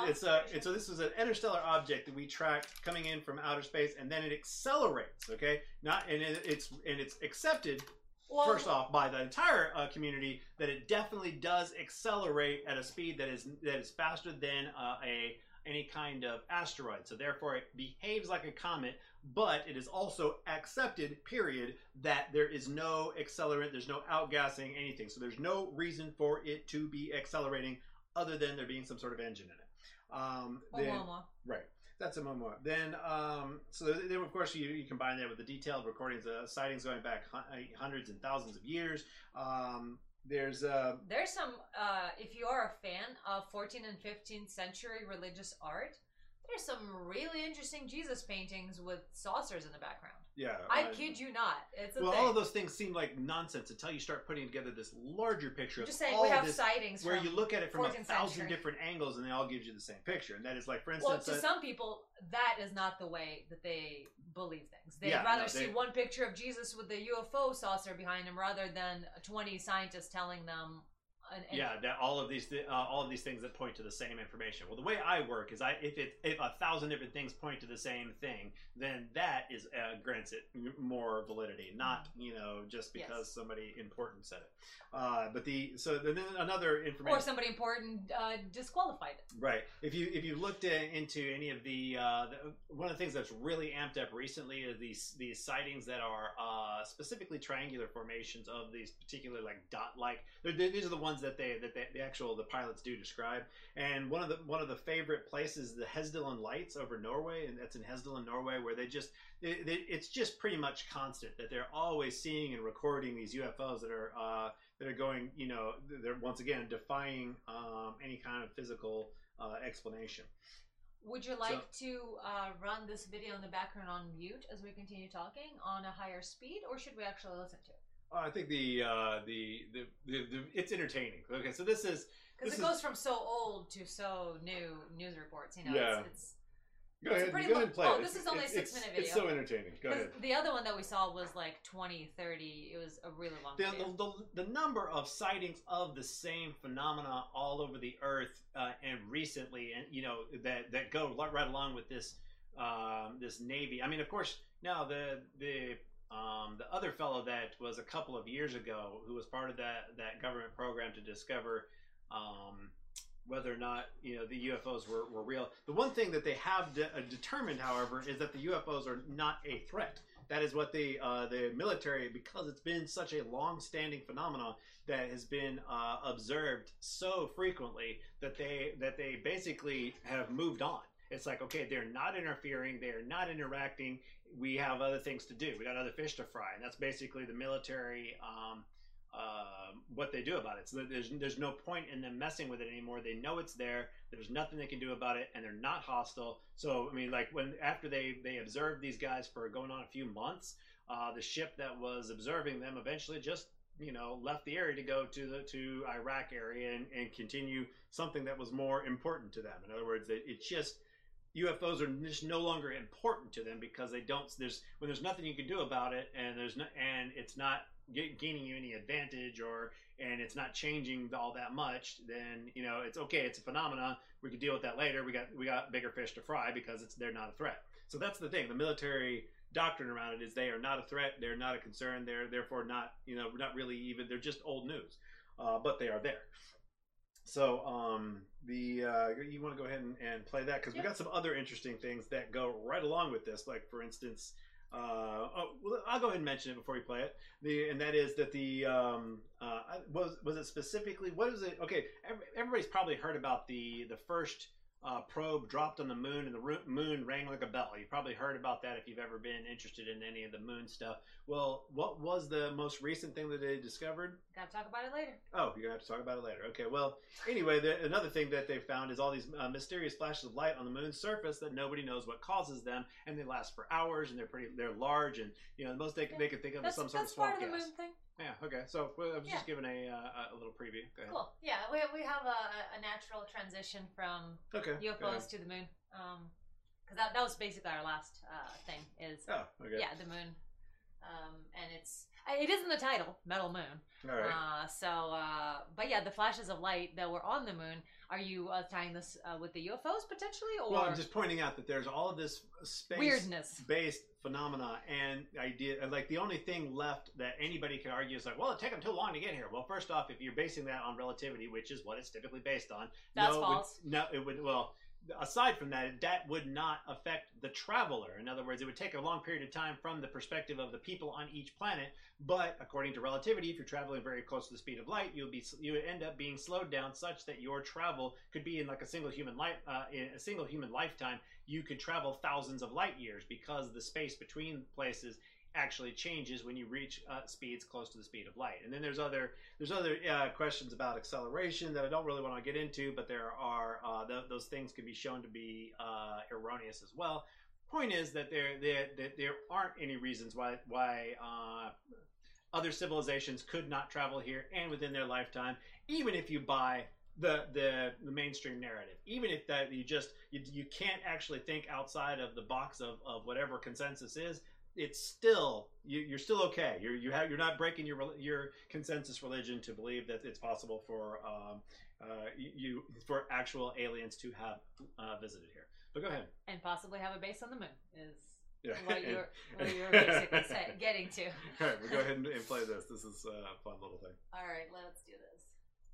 it's uh, it's so this is an interstellar object that we tracked coming in from outer space, and then it accelerates. Okay, not and it, it's and it's accepted Well, first off by the entire uh, community that it definitely does accelerate at a speed that is that is faster than uh, a any kind of asteroid. So therefore, it behaves like a comet, but it is also accepted. Period. That there is no accelerant, there's no outgassing, anything. So there's no reason for it to be accelerating other than there being some sort of engine in it. Um, then-. Right. That's a memoir. Then, um, so then of course you, you combine that with the detailed recordings of sightings going back hundreds and thousands of years. Um, there's uh, There's some, uh, if you are a fan of 14th and 15th century religious art, there's some really interesting Jesus paintings with saucers in the background. Yeah. I uh, kid you not. It's a Well, thing. all of those things seem like nonsense until you start putting together this larger picture I'm of just saying, we have this, sightings where you look at it from a thousand century. different angles and they all gives you the same picture. And that is like, for instance, well, to uh, some people, that is not the way that they believe things. They'd Yeah, rather no, see one picture of Jesus with the UFO saucer behind him rather than 20 scientists telling them. An, an- yeah, that all of these uh, all of these things that point to the same information. Well, the way I work is I if it if a thousand different things point to the same thing, then that is uh, grants it more validity, not you know just Yes. because somebody important said it. Uh, but the so then another information Or somebody important uh, disqualified it. Right. If you if you looked at, into any of the, uh, the one of the things that's really amped up recently is these these sightings that are uh, specifically triangular formations of these particular like dot like. These are the ones that they that they, the actual the pilots do describe. And one of the one of the favorite places, the Hessdalen Lights over Norway, and that's in Hessdalen, Norway, where they just it's just pretty much constant that they're always seeing and recording these UFOs that are uh, that are going, you know, they're once again defying um, any kind of physical uh, explanation. Would you like to uh, run this video in the background on mute as we continue talking on a higher speed, or should we actually listen to it? I think the, uh, the, the the the it's entertaining. Okay, so this is Because it is- goes from so old to so new news reports. You know, Yeah. it's, it's go It's a ahead, pretty go long- ahead and play. oh, this It's- is only a it's- six-minute it's- It's so entertaining. Go ahead. the other one that we saw was like 20, 30. It was a really long The, video. the, the, the number of sightings of the same phenomena all over the earth uh, and recently and you know that that go right along with this um, this navy i mean of course now the the um, the other fellow that was a couple of years ago who was part of that that government program to discover um, whether or not you know the UFOs were, were real. The one thing that they have de- uh, determined, however, is that the UFOs are not a threat. That is what the uh, the military, because it's been such a long-standing phenomenon that has been uh, observed so frequently that they that they basically have moved on. It's like okay, they're not interfering, they are not interacting. We have other things to do. We got other fish to fry, and that's basically the military. Um, uh, what they do about it. So there's there's no point in them messing with it anymore. They know it's there. There's nothing they can do about it, and they're not hostile. So I mean, like when after they they observed these guys for going on a few months, uh, the ship that was observing them eventually just you know left the area to go to the to Iraq area and, and continue something that was more important to them. In other words, it, it just UFOs are just no longer important to them because they don't. There's when there's nothing you can do about it, and there's no, and it's not ga- gaining you any advantage, or and it's not changing all that much. Then you know it's okay. It's a phenomenon. We can deal with that later. We got we got bigger fish to fry because it's they're not a threat. So that's the thing. The military doctrine around it is they are not a threat. They're not a concern. They're therefore not you know not really even. They're just old news, uh, but they are there. So um, the uh, you want to go ahead and, and play that because we got some other interesting things that go right along with this. Like for instance, uh, oh, well, I'll go ahead and mention it before you play it. The and that is that the um, uh, was was it specifically what is it? Okay, every, everybody's probably heard about the the first uh, probe dropped on the moon and the moon rang like a bell. You probably heard about that if you've ever been interested in any of the moon stuff. Well, what was the most recent thing that they discovered? Gotta talk about it later. Oh, you're gonna have to talk about it later. Okay. Well, anyway, the, another thing that they found is all these uh, mysterious flashes of light on the moon's surface that nobody knows what causes them, and they last for hours, and they're pretty, they're large, and you know the most they, Yeah. they could think of That's, is some sort of swamp part of the gas. moon thing. Yeah. Okay. So I was Yeah. just giving a uh, a little preview. Go ahead. Cool. Yeah, we, we have a, a natural transition from Okay. UFOs to the moon. Um, because that, that was basically our last uh, thing is Oh. Okay. yeah the moon. Um, and it's it is in the title, Metal Moon. All right. Uh, so, uh, but yeah, the flashes of light that were on the moon. Are you uh, tying this uh, with the UFOs potentially, or well, I'm just pointing out that there's all of this space weirdness? based phenomena and idea like the only thing left that anybody can argue is like well it took them too long to get here well first off if you're basing that on relativity which is what it's typically based on That's no, it would- false. no it would well aside from that that would not affect the traveler. In other words it would take a long period of time from the perspective of the people on each planet but according to relativity if you're traveling very close to the speed of light you'll be you would end up being slowed down such that your travel could be in like a single human life uh, in a single human lifetime you could travel thousands of light years because the space between places actually changes when you reach uh, speeds close to the speed of light. And then there's other there's other uh, questions about acceleration that I don't really want to get into, but there are uh, th- those things can be shown to be uh, erroneous as well. Point is that there there that there aren't any reasons why why uh, other civilizations could not travel here and within their lifetime, even if you buy the the, the mainstream narrative. Even if that you just you, you can't actually think outside of the box of, of whatever consensus is, it's still you, you're still okay. You're you have you're not breaking your your consensus religion to believe that it's possible for um, uh, you, you for actual aliens to have uh, visited here. But go ahead. and possibly have a base on the moon is Yeah. what And- you're what you're basically say, getting to. All right, we'll go ahead and, and play this. This is uh, a fun little thing. All right, let's do this.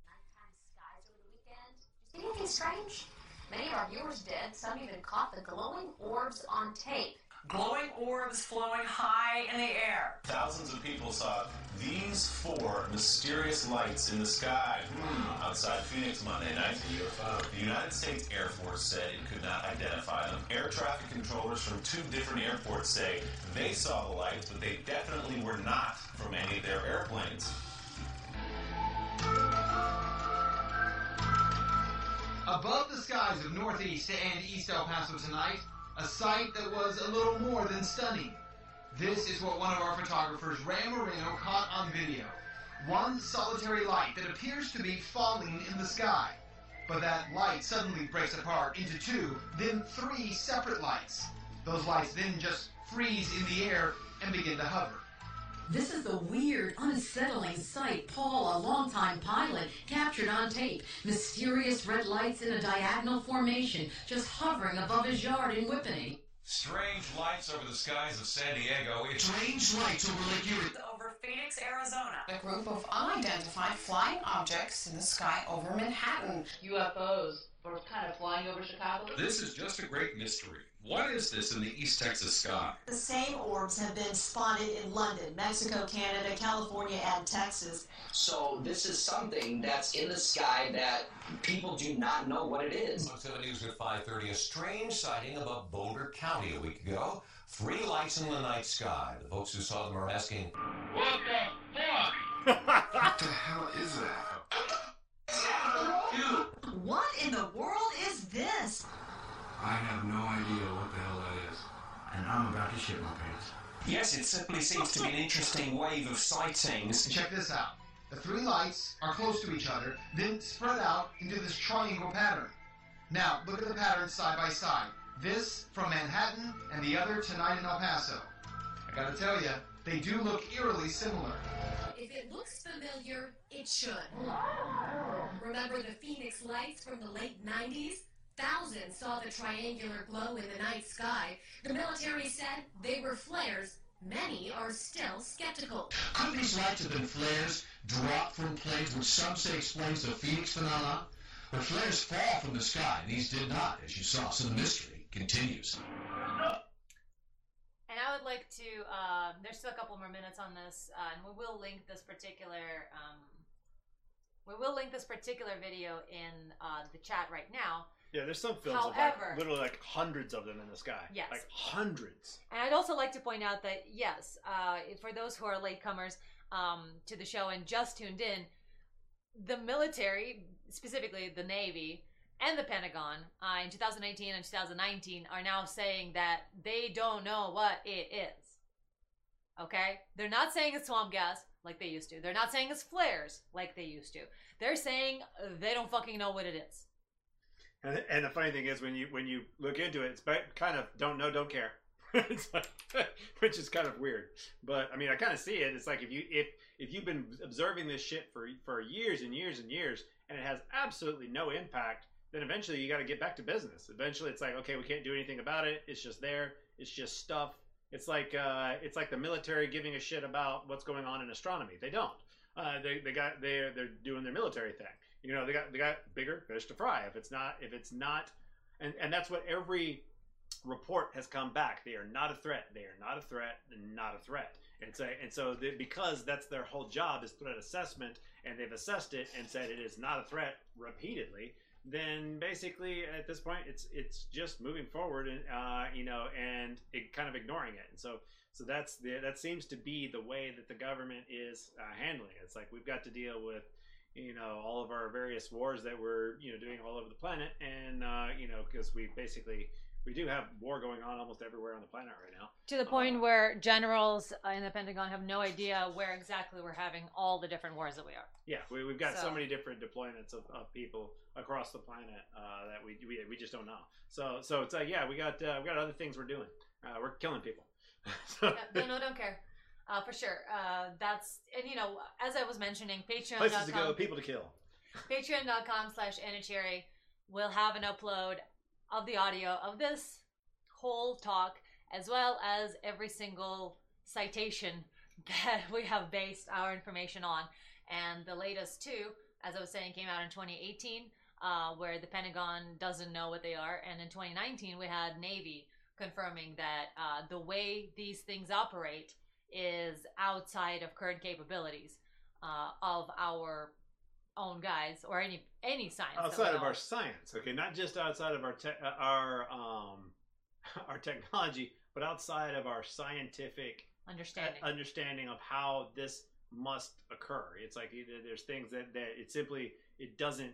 nighttime skies over the weekend. Did anything strange? Many of our viewers did. Some even caught the glowing orbs on tape. Glowing orbs flowing high in the air. Thousands of people saw these four mysterious lights in the sky hmm, outside Phoenix Monday night. The United States Air Force said it could not identify them. Air traffic controllers from two different airports say they saw the lights, but they definitely were not from any of their airplanes. Above the skies of Northeast and East El Paso tonight, a sight that was a little more than stunning. This is what one of our photographers, Ray Moreno, caught on video. One solitary light that appears to be falling in the sky. But that light suddenly breaks apart into two, then three separate lights. Those lights then just freeze in the air and begin to hover. This is the weird, unsettling sight Paul, a longtime pilot, captured on tape. Mysterious red lights in a diagonal formation just hovering above his yard in Whippany. Strange lights over the skies of San Diego. It's Strange lights over Lake Erie. Over Phoenix, Arizona. A group of unidentified flying objects in the sky over Manhattan. UFOs were kind of flying over Chicago. this is just a great mystery. What is this in the East Texas sky? The same orbs have been spotted in London, Mexico, Canada, California, and Texas. So this is something that's in the sky that people do not know what it is. On 7 News at 5:30, a strange sighting above Boulder County a week ago. Three lights in the night sky. The folks who saw them are asking, What the fuck? What the hell is that? What in the world is this? I have no idea what the hell that is. And I'm about to shit my pants. Yes, it simply seems to be an interesting wave of sightings. Check this out. The three lights are close to each other, then spread out into this triangle pattern. Now, look at the patterns side by side. This from Manhattan and the other tonight in El Paso. I gotta tell you, they do look eerily similar. If it looks familiar, it should. Remember the Phoenix lights from the late 90s? Thousands saw the triangular glow in the night sky. The military said they were flares. Many are still skeptical. Could these lights have been flares dropped from planes, which some say explains the Phoenix phenomenon? But flares fall from the sky, and these did not, as you saw, so the mystery continues. Would like to. Uh, there's still a couple more minutes on this, uh, and we will link this particular. Um, we will link this particular video in uh, the chat right now. Yeah, there's some films of However- like, literally like hundreds of them in the sky. Yes. Like hundreds. And I'd also like to point out that yes, uh, for those who are latecomers um, to the show and just tuned in, the military, specifically the Navy and the Pentagon, uh, in 2018 and 2019, are now saying that they don't know what it is. Okay, they're not saying it's swamp gas like they used to. They're not saying it's flares like they used to. They're saying they don't fucking know what it is. And, and the funny thing is, when you when you look into it, it's kind of don't know, don't care. like, which is kind of weird. But I mean, I kind of see it. It's like if you if if you've been observing this shit for for years and years and years, and it has absolutely no impact, then eventually you got to get back to business. Eventually, it's like okay, we can't do anything about it. It's just there. It's just stuff. It's like uh, it's like the military giving a shit about what's going on in astronomy. They don't. Uh, they they got they they're doing their military thing. You know, they got they got bigger fish to fry. If it's not if it's not, and and that's what every report has come back. They are not a threat. They are not a threat. Not a threat. And so and so because that's their whole job is threat assessment, and they've assessed it and said it is not a threat repeatedly. Then basically at this point it's it's just moving forward and uh, you know and it kind of ignoring it. And so so that's the that seems to be the way that the government is uh, handling it. It's like we've got to deal with you know all of our various wars that we're you know doing all over the planet, and uh, you know because we basically we do have war going on almost everywhere on the planet right now. To the point where generals uh, in the Pentagon have no idea where exactly we're having all the different wars that we are. Yeah, we, we've got so, So- many different deployments of, of people across the planet uh, that we, we we just don't know. So so it's like yeah, we got uh, we got other things we're doing. Uh, we're killing people. so, Yeah, no, no, don't care. Uh, for sure. Uh, that's and you know, as I was mentioning, Patreon. places to go, people to kill. Patreon.com slash Anacherry will have an upload of the audio of this whole talk, as well as every single citation that we have based our information on. And the latest two, as I was saying, came out in 2018, uh, where the Pentagon doesn't know what they are. And in 2019, we had Navy confirming that uh, the way these things operate is outside of current capabilities uh, of our own guys or any any science outside of our science okay not just outside of our te- uh, our um our technology but outside of our scientific understanding. uh, understanding. of how this must occur. It's like there's things that that it simply it doesn't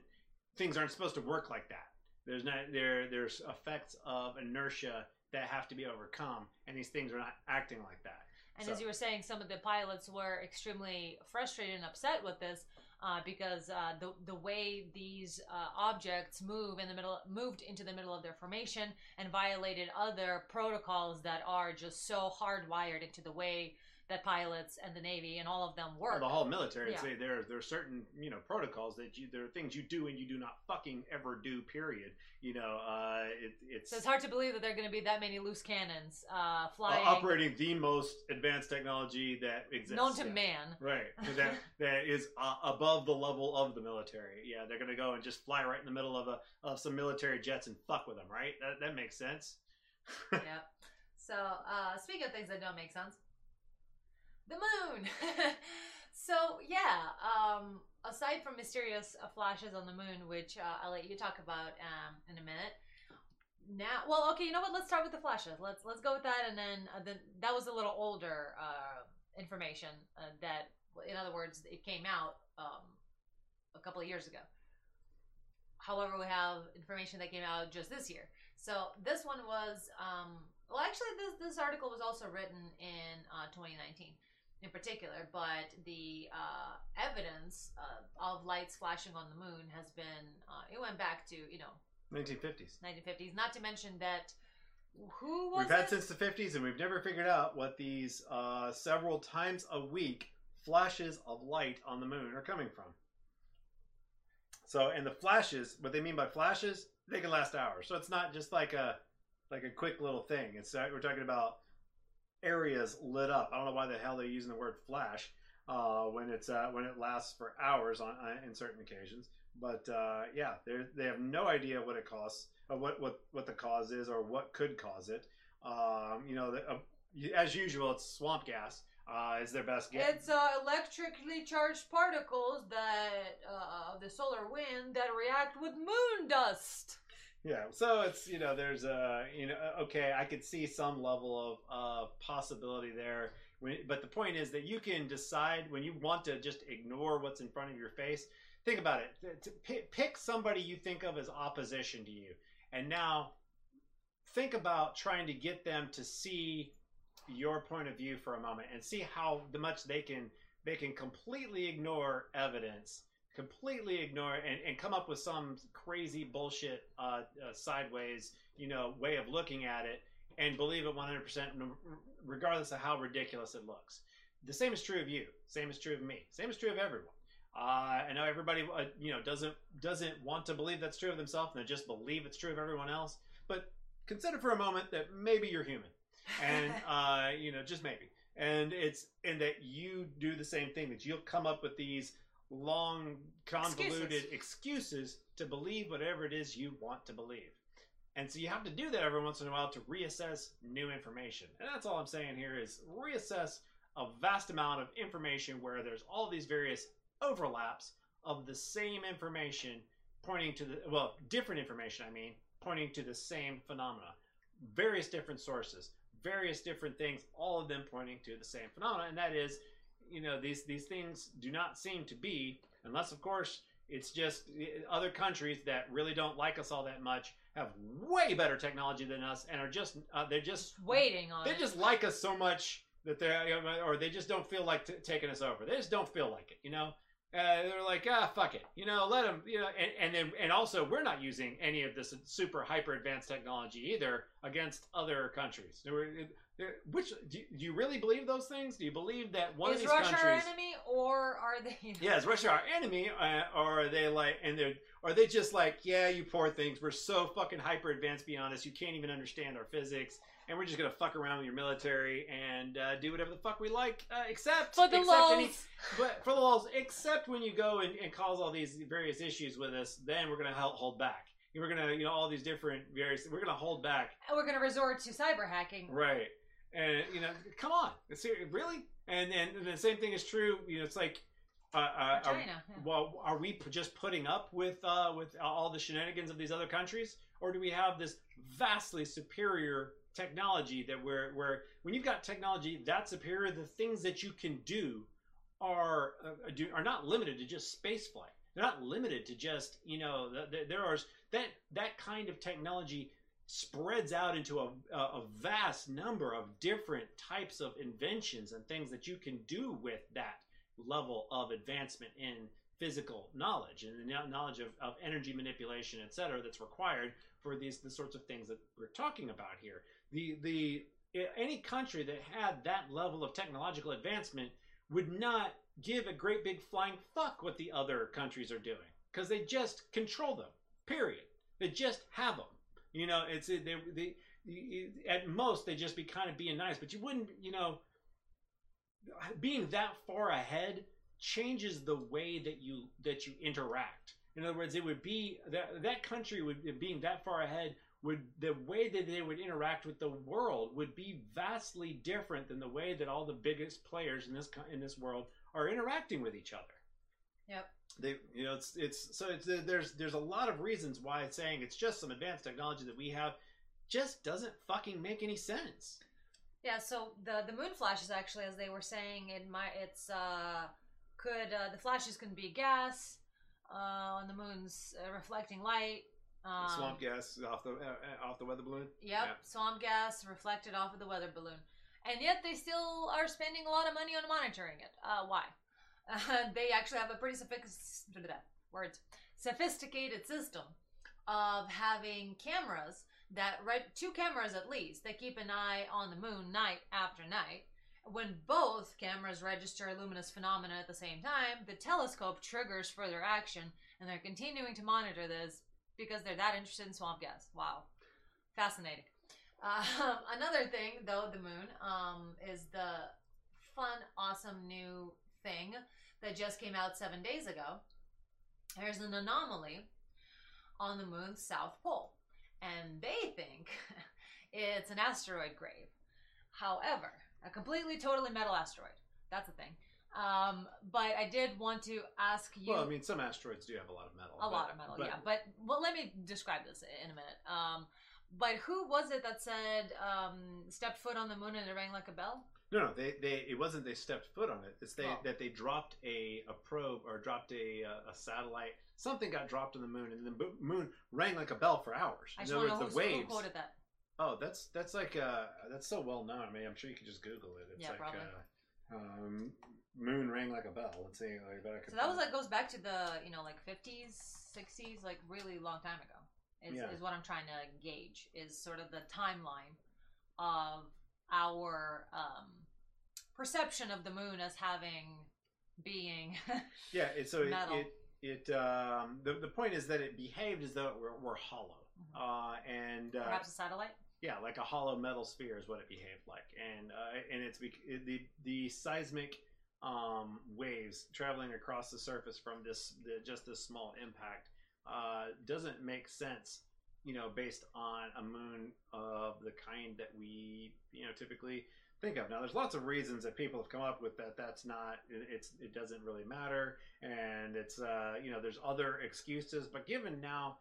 things aren't supposed to work like that. There's not there there's effects of inertia that have to be overcome and these things are not acting like that. And So- as you were saying, some of the pilots were extremely frustrated and upset with this uh, because uh, the the way these uh, objects move in the middle moved into the middle of their formation and violated other protocols that are just so hardwired into the way that pilots and the Navy and all of them work. Well, the whole military Yeah. say there there are certain you know protocols that you there are things you do and you do not fucking ever do. Period. You know, uh, it, it's So it's hard to believe that there are going to be that many loose cannons uh, uh, flying operating the most advanced technology that exists. known to yeah. man. Right. That that is uh, above the level of the military. Yeah, they're gonna go and just fly right in the middle of a of some military jets and fuck with them. Right. That that makes sense. yeah. So, uh, speaking of things that don't make sense, the moon. so, yeah. Um, aside from mysterious uh, flashes on the moon, which uh, I'll let you talk about um, in a minute. Now, well, okay. You know what? Let's start with the flashes. Let's let's go with that, and then uh, then that was a little older uh, information uh, that, in other words, it came out um, a couple of years ago. However, we have information that came out just this year. So this one was, um, well, actually, this this article was also written in uh, 2019 in particular, but the uh, evidence uh, of lights flashing on the moon has been, uh, it went back to, you know, 1950s. 1950s. Not to mention that Who was We've had it? since the 50s, and we've never figured out what these uh, several times a week flashes of light on the moon are coming from. So, and the flashes, what they mean by flashes, they can last hours. So it's not just like a like a quick little thing. It's uh, we're talking about areas lit up. I don't know why the hell they're using the word flash uh, when it's uh, when it lasts for hours on uh, in certain occasions. But uh, yeah, they they have no idea what it costs, or what what what the cause is, or what could cause it. Um, you know, the, uh, as usual, it's swamp gas. Uh, is their best guess. It's uh, electrically charged particles that uh, the solar wind that react with moon dust. Yeah, so it's you know there's a you know okay I could see some level of uh, possibility there, when, but the point is that you can decide when you want to just ignore what's in front of your face. Think about it. Pick somebody you think of as opposition to you, and now think about trying to get them to see your point of view for a moment and see how much they can they can completely ignore evidence completely ignore and, and come up with some crazy bullshit uh, uh, sideways you know way of looking at it and believe it 100% regardless of how ridiculous it looks the same is true of you same is true of me same is true of everyone uh, I know everybody, uh, you know, doesn't doesn't want to believe that's true of themselves, and they just believe it's true of everyone else. But consider for a moment that maybe you're human, and uh, you know, just maybe, and it's and that you do the same thing. That you'll come up with these long, convoluted Excuses. excuses to believe whatever it is you want to believe. And so you have to do that every once in a while to reassess new information. And that's all I'm saying here is reassess a vast amount of information where there's all these various overlaps of the same information pointing to the well, different information I mean, pointing to the same phenomena. Various different sources, various different things, all of them pointing to the same phenomena, and that is, you know, these these things do not seem to be, unless of course it's just eh, other countries that really don't like us all that much have way better technology than us and are just uh, they're just Waiting on they it. just like us so much that they're or they just don't feel like t- taking us over. They just don't feel like it, you know. Uh, they're like, ah, fuck it, you know, let them, you know, and, and then and also we're not using any of this super hyper advanced technology either against other countries. There were- there- Which do you, do you really believe those things? Do you believe that one is of these Russia countries? our enemy, or are they? Yeah, is Russia our enemy, uh, or are they like, and they're, are they just like, yeah, you poor things, we're so fucking hyper advanced beyond us, you can't even understand our physics, and we're just gonna fuck around with your military and uh, do whatever the fuck we like, uh, except For the except any, but for the lulz, except when you go and, and cause all these various issues with us, then we're gonna help hold back. We're gonna, you know, all these different various, we're gonna hold back And we're going to resort to cyber hacking. Right. And you know, come on, Ser- really? And and, and the same thing is true. You know, it's like, uh, uh, are, China, yeah. well, are we just putting up with uh, with all the shenanigans of these other countries, or do we have this vastly superior technology that we're where when you've got technology that superior, the things that you can do are uh, do, are not limited to just space flight. They're not limited to just you know th- th- there are that that kind of technology spreads out into a, a, vast number of different types of inventions and things that you can do with that level of advancement in physical knowledge and the knowledge of, of energy manipulation, et cetera, that's required for these the sorts of things that we're talking about here. The the any country that had that level of technological advancement would not give a great big flying fuck what the other countries are doing because they just control them. Period. They just have them. You know, it's they, they, they at most they just be kind of being nice, but you wouldn't, you know, being that far ahead changes the way that you that you interact. In other words, it would be that that country would being that far ahead would the way that they would interact with the world would be vastly different than the way that all the biggest players in this in this world are interacting with each other Yep. They you know it's it's so it's there's there's a lot of reasons why it's saying it's just some advanced technology that we have just doesn't fucking make any sense Yeah, so the the moon flashes actually, as they were saying, it might it's uh could uh, the flashes can be gas uh, on the moon's uh, reflecting light. Um, swamp gas off the uh, off the weather balloon Yep, swamp gas reflected off of the weather balloon, and yet they still are spending a lot of money on monitoring it. Uh, why? Uh, they actually have a pretty sophisticated words sophisticated system of having cameras that red two cameras at least that keep an eye on the moon night after night. When both cameras register luminous phenomena at the same time, the telescope triggers further action, and they're continuing to monitor this because they're that interested in swamp gas. Wow, fascinating. Um, another thing, though, the moon um, is the fun, awesome new thing that just came out seven days ago. There's an anomaly on the moon's south pole, and they think it's an asteroid grave. However, a completely, totally metal asteroid. That's a thing. Um, but I did want to ask you. Well, I mean, some asteroids do have a lot of metal. a but- lot of metal, but- yeah. But well, let me describe this in a minute. Um, but who was it that said um, stepped foot on the moon and it rang like a bell? No, no, they, they it wasn't they stepped foot on it. It's they Oh. that they dropped a, a probe or dropped a a satellite. Something got dropped on the moon, and the moon rang like a bell for hours. I just want to know words, who's, the waves. quoted that. Oh, that's that's like uh that's so well known. I mean, I'm sure you could just Google it. It's Yeah, like probably. Uh, um, moon rang like a bell. Let's see. Like, that So that was like goes back to the you know like 50s, 60s, like really long time ago. Is, Yeah. is what I'm trying to gauge is sort of the timeline of our um, perception of the moon as having being Yeah, it, so it, metal. it it um the, the point is that it behaved as though it were, were hollow, uh, and uh, Mm-hmm. perhaps a satellite. yeah, like a hollow metal sphere is what it behaved like, and uh, and it's bec- it, the the seismic um, waves traveling across the surface from this the, just this small impact uh, doesn't make sense, you know, based on a moon of the kind that we you know typically think of. Now, there's lots of reasons that people have come up with that. That's not it's it doesn't really matter, and it's uh, you know there's other excuses. But given now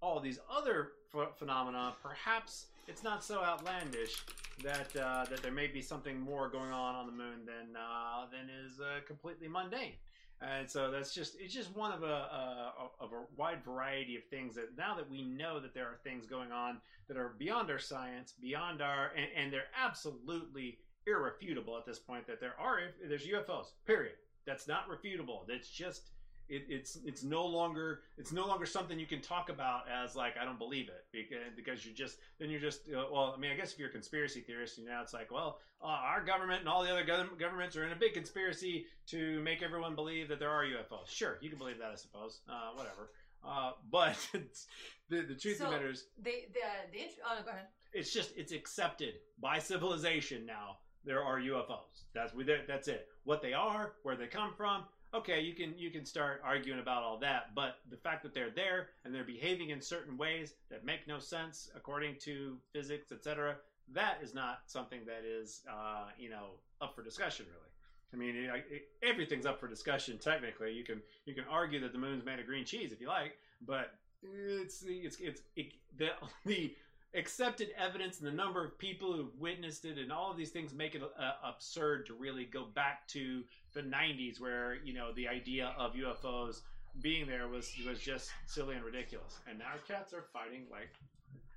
all these other ph- phenomena, perhaps it's not so outlandish that uh, that there may be something more going on on the moon than uh, than is uh, completely mundane. And so that's just it's just one of a, a of a wide variety of things that now that we know that there are things going on that are beyond our science, beyond our and, and they're absolutely irrefutable at this point that there are there's UFOs. Period. That's not refutable. That's just it, it's it's no longer it's no longer something you can talk about as like I don't believe it because because you're just then you're just uh, well I mean I guess if you're a conspiracy theorist you know it's like well uh, our government and all the other gov- governments are in a big conspiracy to make everyone believe that there are UFOs sure you can believe that I suppose. Uh, whatever. Uh, but the the truth so of the matter is the the the int- oh go ahead. it's just it's accepted by civilization now there are UFOs that's we that's it. What they are where they come from okay you can you can start arguing about all that but the fact that they're there and they're behaving in certain ways that make no sense according to physics etc that is not something that is uh, you know up for discussion really I mean, it, it, everything's up for discussion. Technically, you can you can argue that the moon's made of green cheese if you like, but it's it's it's it, the the accepted evidence and the number of people who've witnessed it and all of these things make it uh, absurd to really go back to the 90s where you know the idea of UFOs being there was was just silly and ridiculous and now cats are fighting like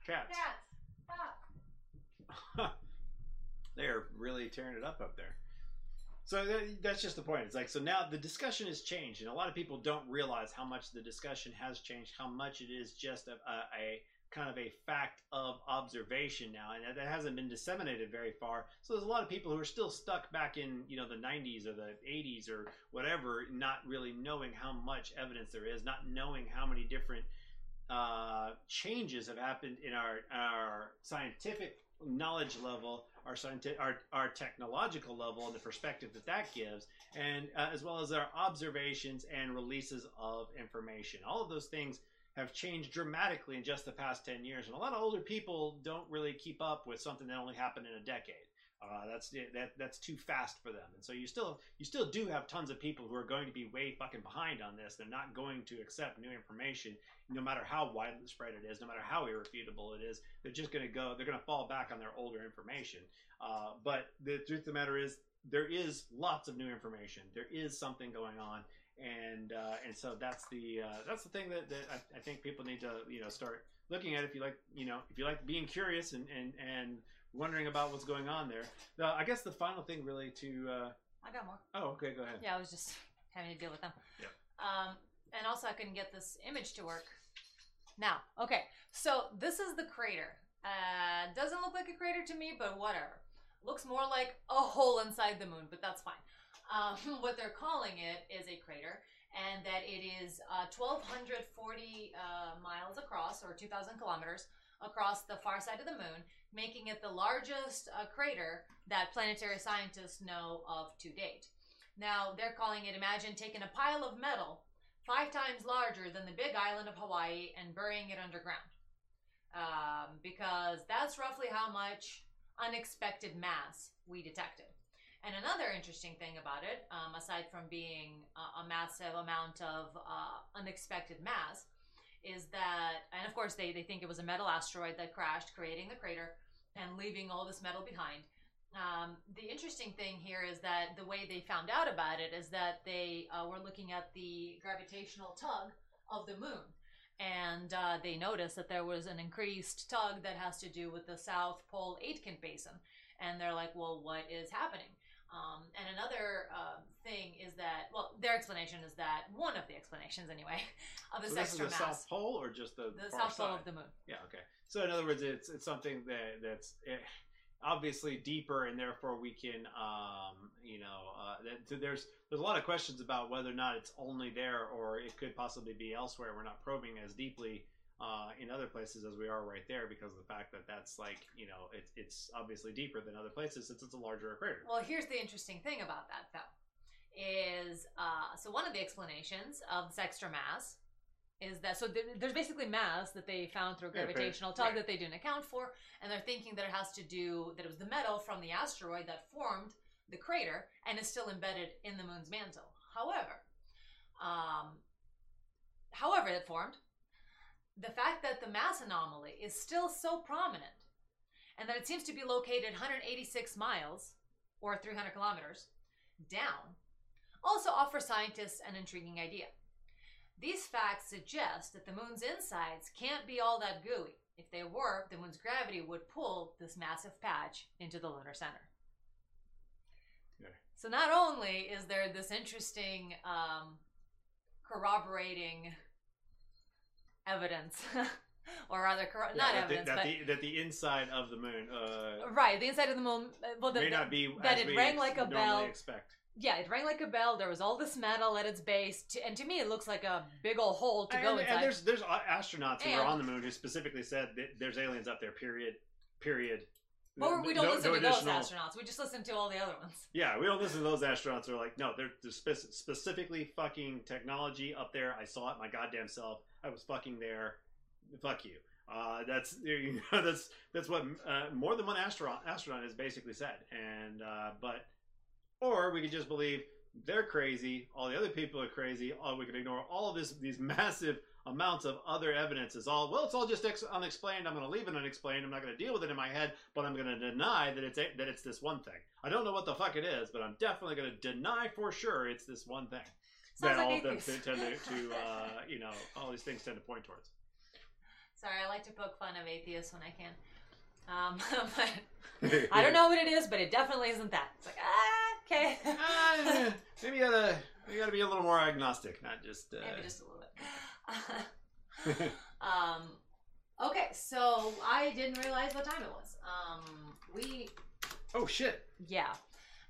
cats cats they're really tearing it up up there so that, that's just the point. It's like so now the discussion has changed, and a lot of people don't realize how much the discussion has changed. How much it is just a, a, a kind of a fact of observation now, and that hasn't been disseminated very far. So there's a lot of people who are still stuck back in you know the 90s or the 80s or whatever, not really knowing how much evidence there is, not knowing how many different uh, changes have happened in our our scientific knowledge level, our scientific, our, our technological level, and the perspective that that gives, and uh, as well as our observations and releases of information. All of those things have changed dramatically in just the past 10 years, and a lot of older people don't really keep up with something that only happened in a decade. Uh, that's that that's too fast for them, and so you still you still do have tons of people who are going to be way fucking behind on this. They're not going to accept new information, no matter how widespread it is, no matter how irrefutable it is. They're just going to go. They're going to fall back on their older information. Uh, but the truth of the matter is, there is lots of new information. There is something going on, and uh, and so that's the uh, that's the thing that, that I, I think people need to you know start looking at. If you like you know if you like being curious and and and wondering about what's going on there. Now, I guess the final thing really to uh, I got more. oh okay go ahead Yeah, I was just having to deal with them. Yeah. Um, and also I couldn't get this image to work. Now, okay, so this is the crater Uh, doesn't look like a crater to me, but whatever. Looks more like a hole inside the moon, but that's fine. Um, what they're calling it is a crater, and that it is uh, 1,240 uh, miles across, or 2,000 kilometers across the far side of the moon, making it the largest uh, crater that planetary scientists know of to date. Now, they're calling it imagine taking a pile of metal five times larger than the big island of Hawaii and burying it underground. Um, because that's roughly how much unexpected mass we detected. And another interesting thing about it, um, aside from being a, a massive amount of uh, unexpected mass, is that, and of course, they, they think it was a metal asteroid that crashed, creating the crater and leaving all this metal behind. Um, the interesting thing here is that the way they found out about it is that they uh, were looking at the gravitational tug of the moon. And uh, they noticed that there was an increased tug that has to do with the South Pole Aitken Basin. And they're like, well, what is happening? Um, and another um, thing is that, well, their explanation is that one of the explanations, anyway, of this So this is extra the mass. South Pole or just the, The South Pole of the moon. Yeah. Okay. So in other words, it's it's something that that's eh, obviously deeper, and therefore we can, um, you know, uh, that, there's there's a lot of questions about whether or not it's only there or it could possibly be elsewhere. We're not probing as deeply uh, in other places as we are right there because of the fact that that's like you know it's it's obviously deeper than other places since it's a larger crater. Well, here's the interesting thing about that, though, is uh, so one of the explanations of this extra mass is that so there- there's basically mass that they found through Yeah, gravitational tug Right. that they didn't account for, and they're thinking that it has to do that it was the metal from the asteroid that formed the crater and is still embedded in the moon's mantle. However, um, however it formed, the fact that the mass anomaly is still so prominent and that it seems to be located 186 miles or 300 kilometers down also offers scientists an intriguing idea. These facts suggest that the moon's insides can't be all that gooey. If they were, the moon's gravity would pull this massive patch into the lunar center. Yeah. So not only is there this interesting um, corroborating evidence, or rather, corro- Yeah, not that evidence, the, that, but the, that the inside of the moon uh, right, the inside of the moon, uh, well, the, may not be that it rang ex- like a bell. expect. Yeah, it rang like a bell. There was all this metal at its base, to, and to me, it looks like a big old hole to and, go inside. and there's there's astronauts who And- are on the moon who specifically said that there's aliens up there. Period. Period. but we don't No- listen no to those astronauts. We just listen to all the other ones. Yeah, we don't listen to those astronauts. They're like, no, they're, they're spec- specifically fucking technology up there. I saw it my goddamn self. I was fucking there. Fuck you. Uh, that's you know, that's that's what uh, more than one astronaut astronaut has basically said. And uh, but or we could just believe they're crazy. All the other people are crazy. Or we could ignore all of this these massive amounts of other evidence. Is all well. It's all just ex- unexplained. I'm going to leave it unexplained. I'm not going to deal with it in my head. But I'm going to deny that it's that it's this one thing. I don't know what the fuck it is, but I'm definitely going to deny for sure it's this one thing. That like all of them tend to, to uh, you know all these things tend to point towards. Sorry, I like to poke fun of atheists when I can. Um, but I don't know what it is, but it definitely isn't that. It's like ah, okay. Ah, Maybe you gotta you gotta be a little more agnostic, not just. Uh, Maybe just a little bit. um, okay, so I didn't realize what time it was. Um, we oh shit! yeah.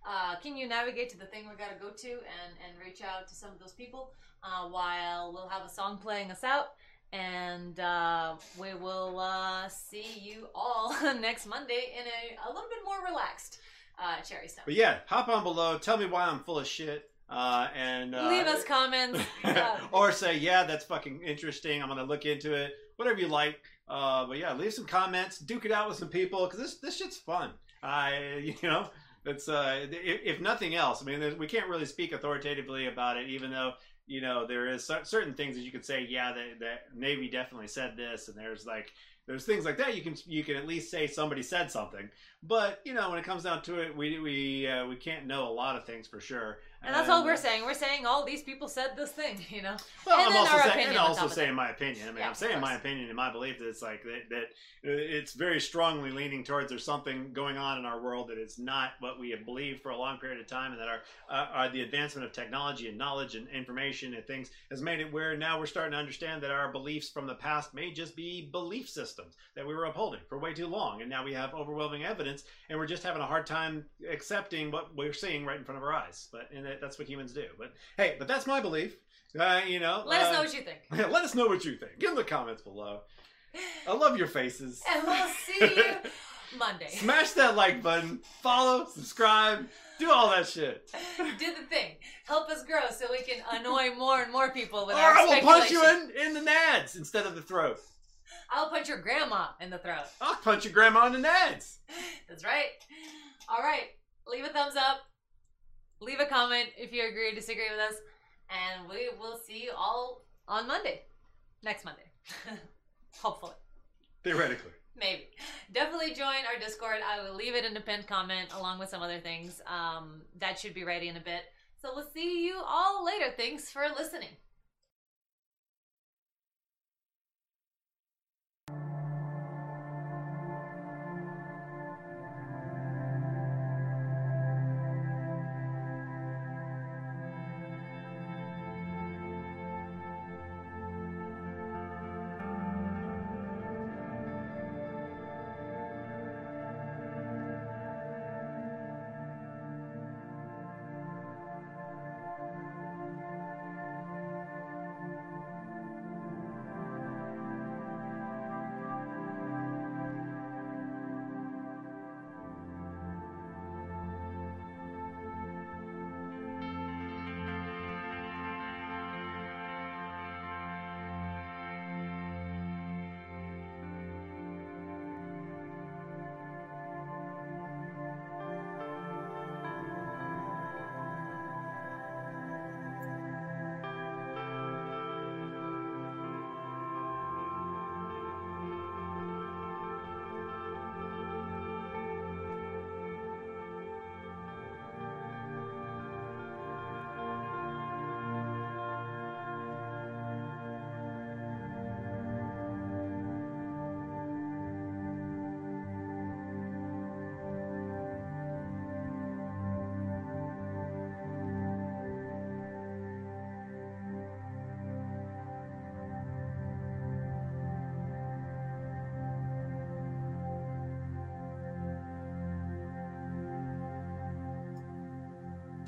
Uh, can you navigate to the thing we gotta go to and and reach out to some of those people uh, while we'll have a song playing us out. And uh, we will uh, see you all next Monday in a, a little bit more relaxed uh, Cherry Stone. But yeah, hop on below. Tell me why I'm full of shit. Uh, and uh, Leave us comments. Or say, yeah, that's fucking interesting. I'm gonna look into it. Whatever you like. Uh, but yeah, leave some comments. Duke it out with some people because this this shit's fun. I you know it's uh if, if nothing else. I mean, we can't really speak authoritatively about it, even though you know there is certain things that you could say. Yeah, the, the Navy definitely said this, and there's like there's things like that you can you can at least say somebody said something. But you know when it comes down to it, we we uh, we can't know a lot of things for sure. And that's all we're saying. We're saying all these people said this thing, you know. Well, and I'm also our saying, opinion and also saying my opinion. I mean, Yeah, I'm saying my opinion and my belief that it's like that, that uh, it's very strongly leaning towards there's something going on in our world that is not what we have believed for a long period of time, and that our, uh, our the advancement of technology and knowledge and information and things has made it where now we're starting to understand that our beliefs from the past may just be belief systems that we were upholding for way too long, and now we have overwhelming evidence, and we're just having a hard time accepting what we're seeing right in front of our eyes. But and that, that's what humans do. But hey, but that's my belief. Uh, you know, Let us uh, know what you think. Let us know what you think. Give them the comments below. I love your faces. And we'll see you Monday. Smash that like button. Follow, subscribe, do all that shit. Do the thing. Help us grow so we can annoy more and more people with Or our I will punch you in, in the nads instead of the throat. I'll punch your grandma in the throat. I'll punch your grandma in the nads. That's right. All right. Leave a thumbs up. Leave a comment if you agree or disagree with us. And we will see you all on Monday. Next Monday. Hopefully. Theoretically. Maybe. Definitely join our Discord. I will leave it in the pinned comment along with some other things. Um, that should be ready in a bit. So we'll see you all later. Thanks for listening.